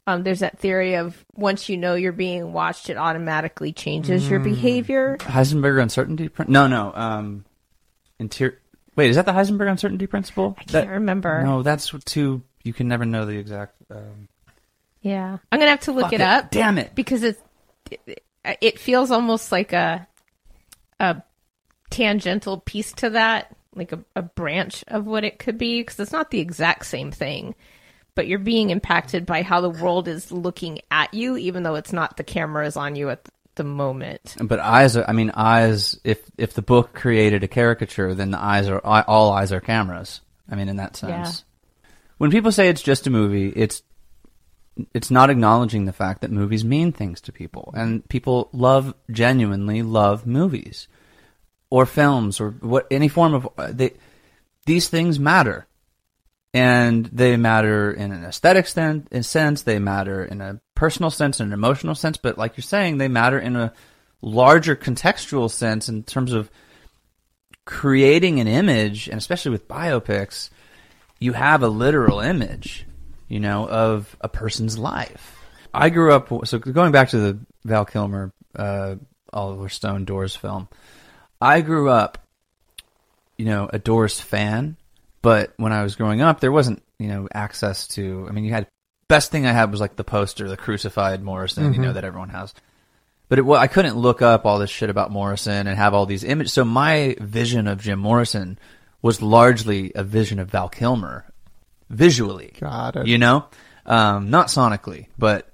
Speaker 2: Um, there's that theory of once you know you're being watched, it automatically changes your behavior.
Speaker 1: Heisenberg uncertainty. Prin- no, no. Um, interior. Wait, is that the Heisenberg uncertainty principle?
Speaker 2: I can't remember.
Speaker 1: No, that's too. You can never know the exact. Um,
Speaker 2: Yeah, I'm gonna have to look
Speaker 1: fuck
Speaker 2: it up.
Speaker 1: Damn it.
Speaker 2: because it it feels almost like a a tangential piece to that, like a, a branch of what it could be, because it's not the exact same thing. But you're being impacted by how the world is looking at you, even though it's not the camera is on you at the moment.
Speaker 1: But eyes are. I mean, eyes. If if the book created a caricature, then the eyes are all eyes are cameras. I mean, in that sense. When people say it's just a movie, it's it's not acknowledging the fact that movies mean things to people, and people love genuinely love movies or films or what any form of uh, they. These things matter, and they matter in an aesthetic sen- in sense. They matter in a personal sense and an emotional sense. But like you're saying, they matter in a larger contextual sense in terms of creating an image, and especially with biopics, you have a literal image, you know, of a person's life. I grew up, so going back to the Val Kilmer, uh, Oliver Stone Doors film, I grew up, you know, a Doors fan, but when I was growing up, there wasn't, you know, access to, I mean, you had, best thing I had was like the poster, the crucified Morrison, you know, that everyone has. But it, well, I couldn't look up all this shit about Morrison and have all these images. So my vision of Jim Morrison was largely a vision of Val Kilmer, visually.
Speaker 3: Got it.
Speaker 1: You know, um, not sonically, but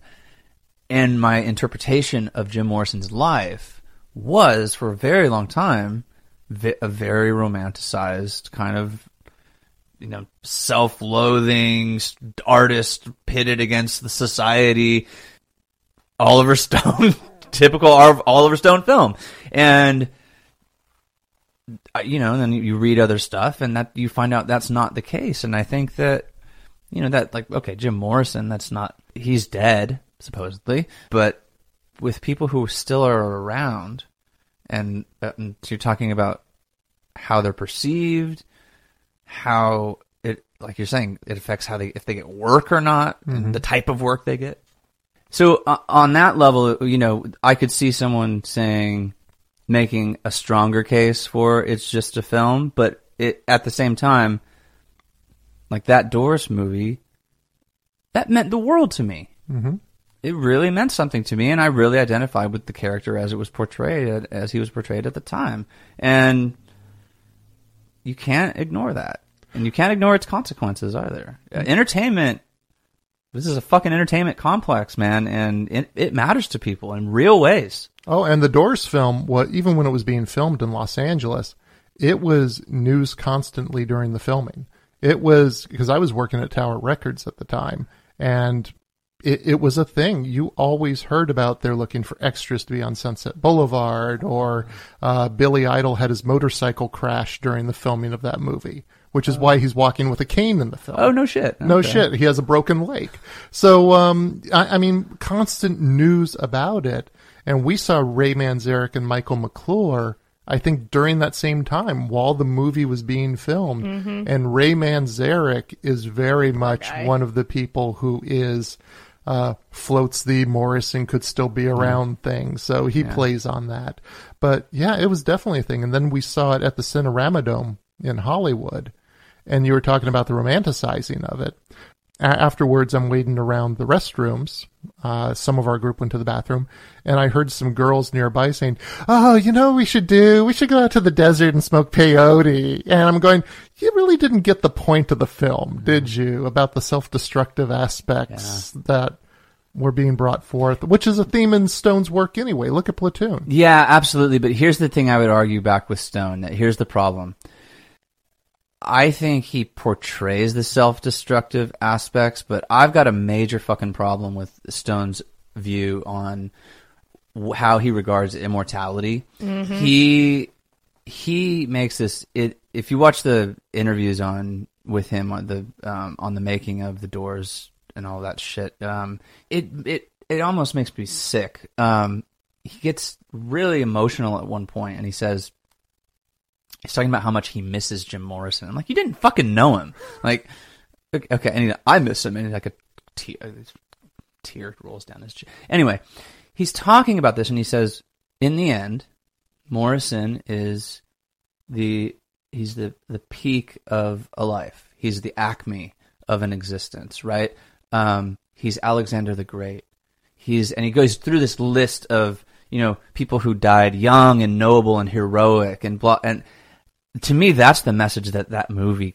Speaker 1: and my interpretation of Jim Morrison's life was for a very long time vi- a very romanticized kind of you know self-loathing artist pitted against the society Oliver Stone typical Oliver Stone film and you know and then you read other stuff and that you find out that's not the case. And I think that you know that like okay Jim Morrison that's not he's dead supposedly but with people who still are around and, uh, and you're talking about how they're perceived how it like you're saying it affects how they if they get work or not and the type of work they get. So uh, on that level you know I could see someone saying making a stronger case for it's just a film but it at the same time like that Doors movie, that meant the world to me.
Speaker 3: Mhm.
Speaker 1: It really meant something to me, and I really identified with the character as it was portrayed, as he was portrayed at the time. And you can't ignore that, and you can't ignore its consequences either. Uh, entertainment. This is a fucking entertainment complex, man, and it, it matters to people in real ways.
Speaker 3: Oh, and the Doors film, what even when it was being filmed in Los Angeles, it was news constantly during the filming. It was because I was working at Tower Records at the time, and it, it was a thing. You always heard about they're looking for extras to be on Sunset Boulevard, or uh, Billy Idol had his motorcycle crash during the filming of that movie, which is why he's walking with a cane in the film.
Speaker 1: Oh no shit!
Speaker 3: No
Speaker 1: Okay.
Speaker 3: shit. He has a broken leg. So, um, I, I mean, constant news about it. And we saw Ray Manzarek and Michael McClure, I think, during that same time while the movie was being filmed. And Ray Manzarek is very much one of the people who is, uh, floats the Morrison could still be around thing. So he plays on that. But yeah, it was definitely a thing. And then we saw it at the Cinerama Dome in Hollywood and you were talking about the romanticizing of it. A- afterwards, I'm waiting around the restrooms. Uh, some of our group went to the bathroom, and I heard some girls nearby saying, "Oh, you know, what we should do. We should go out to the desert and smoke peyote." And I'm going, "You really didn't get the point of the film, did you? About the self-destructive aspects that." Were being brought forth, which is a theme in Stone's work anyway. Look at Platoon.
Speaker 1: Yeah, absolutely. But here's the thing I would argue back with Stone. That here's the problem. I think he portrays the self-destructive aspects, but I've got a major fucking problem with Stone's view on how he regards immortality. He he makes this. It if you watch the interviews on with him on the um, on the making of the Doors and all that shit, um, it it it almost makes me sick. Um, he gets really emotional at one point, and he says he's talking about how much he misses Jim Morrison. I'm like, you didn't fucking know him. Like, okay, and I miss him, and like a tear, tear rolls down his. Chin. Anyway, he's talking about this, and he says, in the end, Morrison is the he's the the peak of a life. He's the acme of an existence, right? Um, he's Alexander the Great. He's and he goes through this list of you know people who died young and noble and heroic and blah and to me that's the message that that movie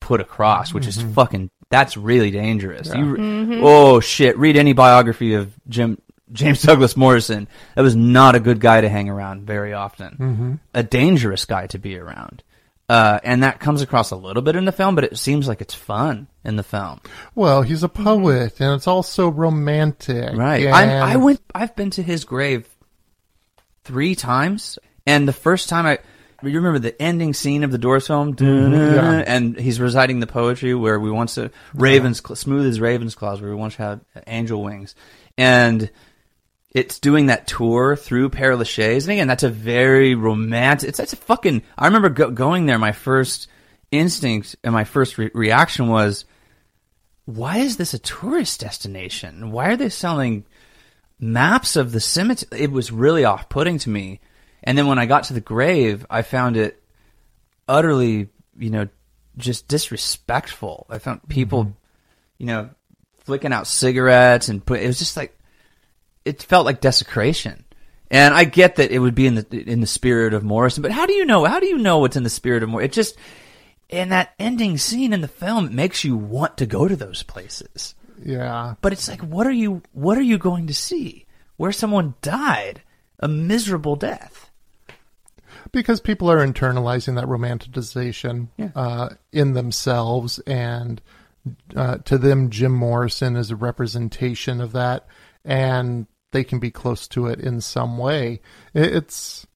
Speaker 1: put across, which is mm-hmm. fucking that's really dangerous. You, mm-hmm. oh shit! Read any biography of Jim James Douglas Morrison. That was not a good guy to hang around very often. Mm-hmm. A dangerous guy to be around. Uh, and that comes across a little bit in the film, but it seems like it's fun in the film.
Speaker 3: Well, he's a poet, and it's also romantic.
Speaker 1: Right.
Speaker 3: and-
Speaker 1: I'm, I went. I've been to his grave three times, and the first time I. You remember the ending scene of the Doors film,
Speaker 3: yeah.
Speaker 1: and he's reciting the poetry where we once uh, ravens smooth as ravens claws, where we once had angel wings, and it's doing that tour through Père Lachaise, and again, that's a very romantic. It's that's a fucking. I remember go, going there. My first instinct and my first re- reaction was, why is this a tourist destination? Why are they selling maps of the cemetery? It was really off putting to me. And then when I got to the grave, I found it utterly, you know, just disrespectful. I found mm-hmm. people, you know, flicking out cigarettes and put, it was just like, it felt like desecration. And I get that it would be in the in the spirit of Morrison, but how do you know? How do you know what's in the spirit of Morrison? It just in that ending scene in the film, it makes you want to go to those places.
Speaker 3: Yeah.
Speaker 1: But it's like, what are you? What are you going to see? Where someone died a miserable death.
Speaker 3: Because people are internalizing that romanticization
Speaker 1: Yeah.
Speaker 3: uh, in themselves, and uh, to them, Jim Morrison is a representation of that, and they can be close to it in some way. It's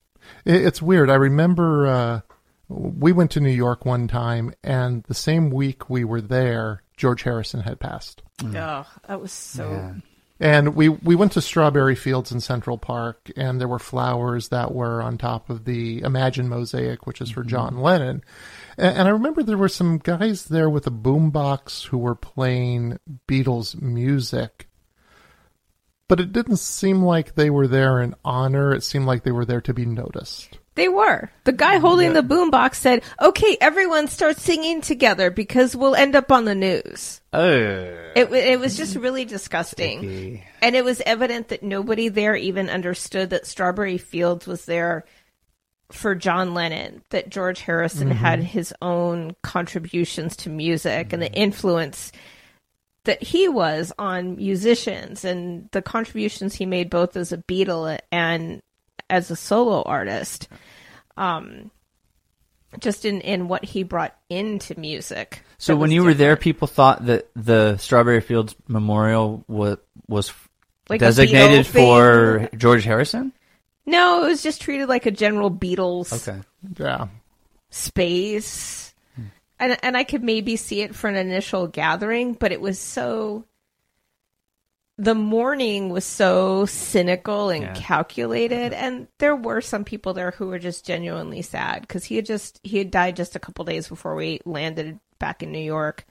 Speaker 3: it's weird. I remember uh, we went to New York one time, and the same week we were there, George Harrison had passed.
Speaker 2: Oh, that was so.
Speaker 1: Yeah.
Speaker 3: And we, we went to Strawberry Fields in Central Park, and there were flowers that were on top of the Imagine mosaic, which is for mm-hmm. John Lennon. And, and I remember there were some guys there with a boombox who were playing Beatles music. But it didn't seem like they were there in honor. It seemed like they were there to be noticed.
Speaker 2: They were. The guy holding the boombox said, "Okay, everyone start singing together because we'll end up on the news."
Speaker 1: Oh.
Speaker 2: It it was just really disgusting,
Speaker 1: Icky.
Speaker 2: and it was evident that nobody there even understood that Strawberry Fields was there for John Lennon. That George Harrison mm-hmm. had his own contributions to music and the mm-hmm. influence that he was on musicians and the contributions he made both as a Beatle and as a solo artist. Um, just in, in what he brought into music.
Speaker 1: So when
Speaker 2: was
Speaker 1: you were there, people thought that the Strawberry Fields Memorial was was
Speaker 2: Like
Speaker 1: designated for
Speaker 2: thing?
Speaker 1: George Harrison.
Speaker 2: No, it was just treated like a general Beatles
Speaker 1: Okay.
Speaker 3: Yeah.
Speaker 2: space. And and I could maybe see it for an initial gathering, but it was so the morning was so cynical and
Speaker 1: Yeah.
Speaker 2: calculated and there were some people there who were just genuinely sad cuz he had just he had died just a couple days before we landed back in New York.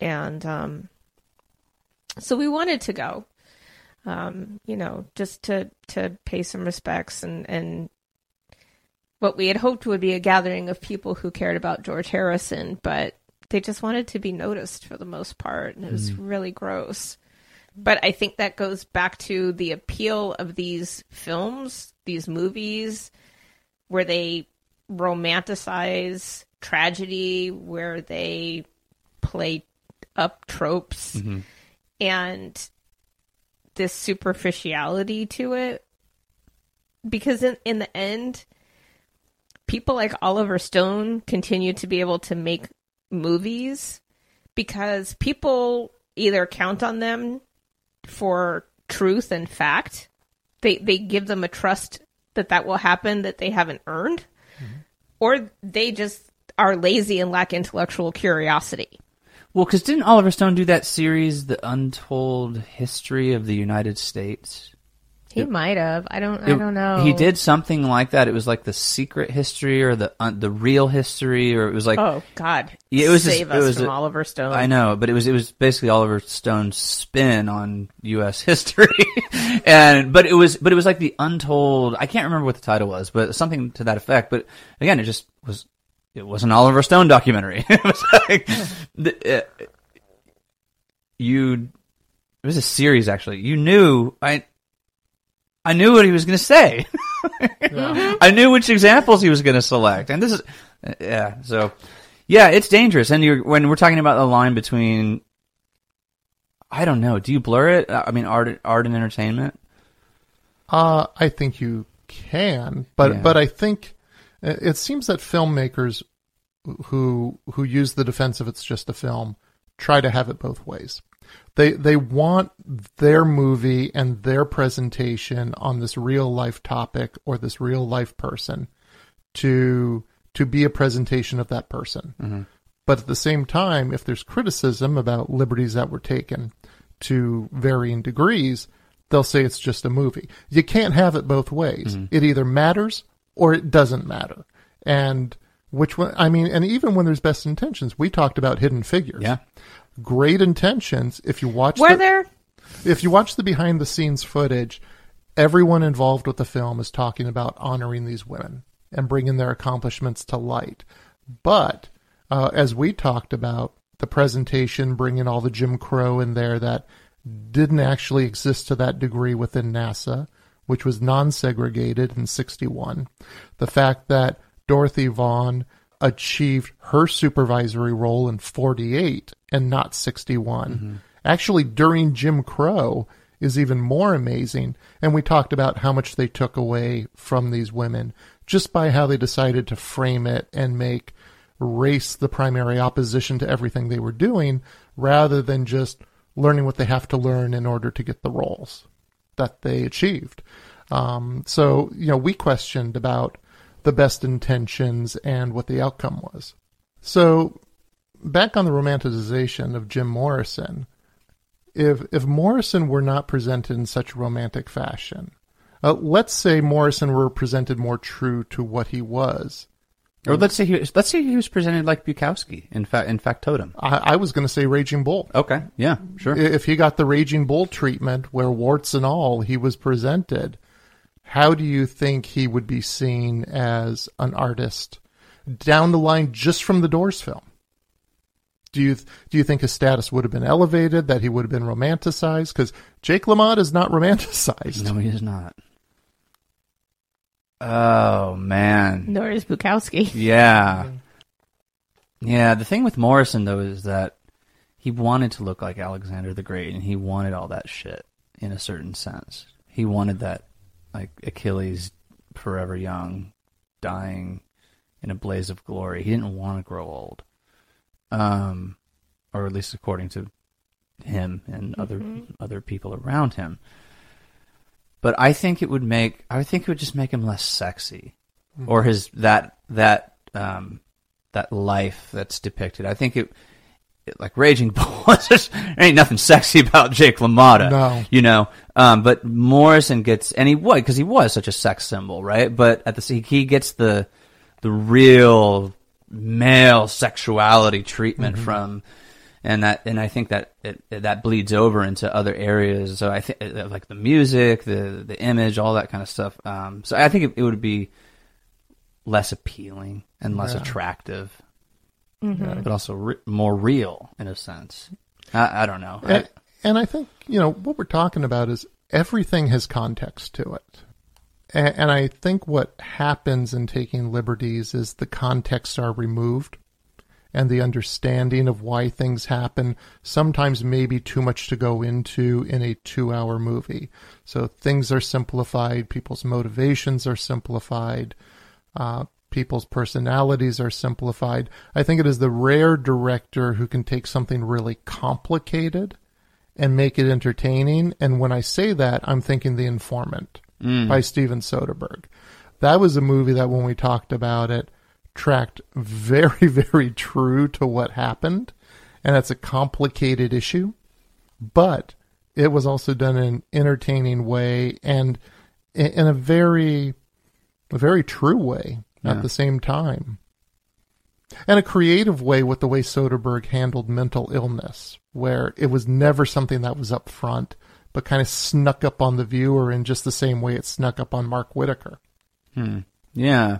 Speaker 2: And um so we wanted to go. Um, you know, just to to pay some respects and and what we had hoped would be a gathering of people who cared about George Harrison, but they just wanted to be noticed for the most part, and it was really gross. But I think that goes back to the appeal of these films, these movies, where they romanticize tragedy, where they play up tropes, mm-hmm. and this superficiality to it. Because in, in the end, people like Oliver Stone continue to be able to make movies because people either count on them for truth and fact. They they give them a trust that that will happen that they haven't earned, mm-hmm. or they just are lazy and lack intellectual curiosity.
Speaker 1: Well, because didn't Oliver Stone do that series, The Untold History of the United States?
Speaker 2: He might have. I don't. I don't know.
Speaker 1: He did something like that. It was like the secret history or the un- the real history, or it was like
Speaker 2: Oh God!
Speaker 1: It was
Speaker 2: save
Speaker 1: just- it
Speaker 2: us
Speaker 1: was
Speaker 2: from
Speaker 1: a-
Speaker 2: Oliver Stone.
Speaker 1: I know, but it was it was basically Oliver Stone's spin on U.S. history, and but it was but it was like the untold. I can't remember what the title was, but something to that effect. But again, it just was. It was an Oliver Stone documentary. it was like the, uh, you. It was a series actually. You knew I. I knew what he was going to say. I knew which examples he was going to select, and this is, uh, yeah. So, yeah, it's dangerous. And you're when we're talking about the line between, I don't know. Do you blur it? Uh, I mean, art, art and entertainment.
Speaker 3: Uh, I think you can, but
Speaker 1: Yeah.
Speaker 3: but I think uh, it seems that filmmakers who who use the defense of it's just a film try to have it both ways. They they want their movie and their presentation on this real life topic or this real life person to to be a presentation of that person. Mm-hmm. But at the same time, if there's criticism about liberties that were taken to varying degrees, they'll say it's just a movie. You can't have it both ways. Mm-hmm. It either matters or it doesn't matter. And which one, I mean, and even when there's best intentions, we talked about hidden figures.
Speaker 1: Yeah.
Speaker 3: Great intentions. If you watch
Speaker 2: Were
Speaker 3: the,
Speaker 2: there?
Speaker 3: if you watch the behind the scenes footage, everyone involved with the film is talking about honoring these women and bringing their accomplishments to light. But uh, as we talked about, the presentation bringing all the Jim Crow in there that didn't actually exist to that degree within NASA, which was non segregated in 61. The fact that Dorothy Vaughan achieved her supervisory role in 48 and not 61. Actually, during Jim Crow is even more amazing. And we talked about how much they took away from these women just by how they decided to frame it and make race the primary opposition to everything they were doing rather than just learning what they have to learn in order to get the roles that they achieved. Um, so, you know, we questioned about the best intentions and what the outcome was. So, back on the romanticization of Jim Morrison, if if Morrison were not presented in such a romantic fashion, uh, let's say Morrison were presented more true to what he was.
Speaker 1: Or let's say he was, let's say he was presented like Bukowski in fact in Factotum.
Speaker 3: I, I was going to say Raging Bull.
Speaker 1: Okay, yeah, sure.
Speaker 3: If he got the Raging Bull treatment, where warts and all he was presented, how do you think he would be seen as an artist down the line just from the Doors film? Do you do you think his status would have been elevated? That he would have been romanticized? Because Jake LaMotta is not romanticized.
Speaker 1: no, he is not. Oh man,
Speaker 2: Nor is Bukowski.
Speaker 1: yeah, yeah. The thing with Morrison though is that he wanted to look like Alexander the Great, and he wanted all that shit in a certain sense. He wanted that like Achilles, forever young, dying in a blaze of glory. He didn't want to grow old, um, or at least according to him and other other people around him. But I think it would make I think it would just make him less sexy, or his that that um, that life that's depicted. I think it. Like Raging Bull, just- there ain't nothing sexy about Jake LaMotta
Speaker 3: No.
Speaker 1: you know. Um, but Morrison gets, and he was because he was such a sex symbol, right? But at the he- he gets the the real male sexuality treatment from, and that and I think that it, that bleeds over into other areas. So I think uh, like the music, the the image, all that kind of stuff. Um, so I think it, it would be less appealing and less
Speaker 3: Yeah.
Speaker 1: attractive, but also re- more real in a sense. I, I don't know. I-
Speaker 3: And, and I think, you know, what we're talking about is everything has context to it. And, and I think what happens in taking liberties is the contexts are removed and the understanding of why things happen sometimes maybe too much to go into in a two hour movie. So things are simplified, people's motivations are simplified, uh, people's personalities are simplified. I think it is the rare director who can take something really complicated and make it entertaining. And when I say that, I'm thinking The Informant mm. by Steven Soderbergh. That was a movie that when we talked about it, tracked very, very true to what happened. And it's a complicated issue, but it was also done in an entertaining way and in in a very, a very true way at the same time. And a creative way with the way Soderbergh handled mental illness, where it was never something that was up front, but kind of snuck up on the viewer in just the same way it snuck up on Mark Whitacre.
Speaker 1: hmm. Yeah.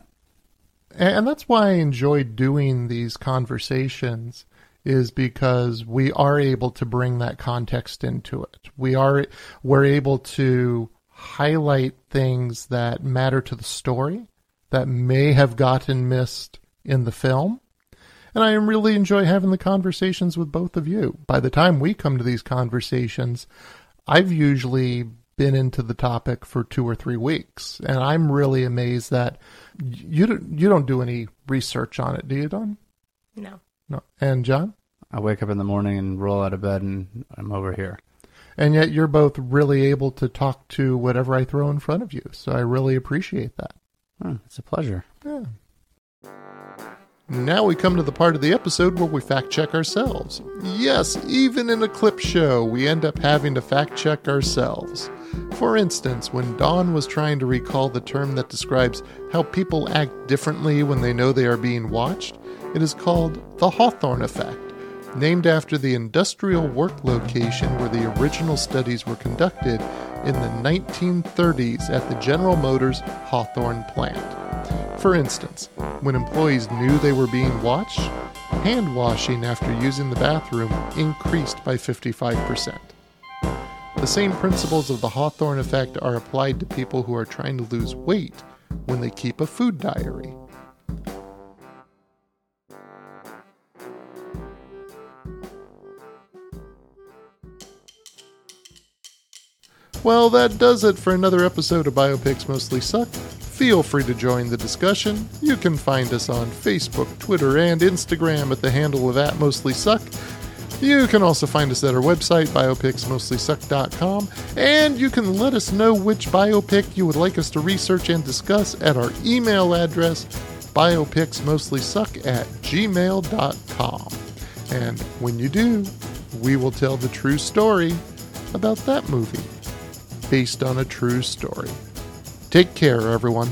Speaker 3: And that's why I enjoy doing these conversations is because we are able to bring that context into it. We are we're able to highlight things that matter to the story that may have gotten missed in the film. And I really enjoy having the conversations with both of you. By the time we come to these conversations, I've usually been into the topic for two or three weeks, and I'm really amazed that you don't, you don't do any research on it, do you, Don?
Speaker 2: No.
Speaker 3: No. And John?
Speaker 1: I wake up in the morning and roll out of bed and I'm over here.
Speaker 3: And yet you're both really able to talk to whatever I throw in front of you. So I really appreciate that.
Speaker 1: Oh, it's a pleasure.
Speaker 3: Yeah. Now we come to the part of the episode where we fact check ourselves. Yes, even in a clip show, we end up having to fact check ourselves. For instance, when Don was trying to recall the term that describes how people act differently when they know they are being watched, it is called the Hawthorne effect, named after the industrial work location where the original studies were conducted in the 1930s at the General Motors Hawthorne plant. For instance, when employees knew they were being watched, hand washing after using the bathroom increased by 55%. the same principles of the Hawthorne effect are applied to people who are trying to lose weight when they keep a food diary. Well, that does it for another episode of Biopics Mostly Suck. Feel free to join the discussion. You can find us on Facebook, Twitter, and Instagram at the handle of at Mostly Suck. You can also find us at our website, biopicsmostlysuck.com, and you can let us know which biopic you would like us to research and discuss at our email address, biopicsmostlysuck at gmail.com. And when you do, we will tell the true story about that movie based on a true story. Take care, everyone.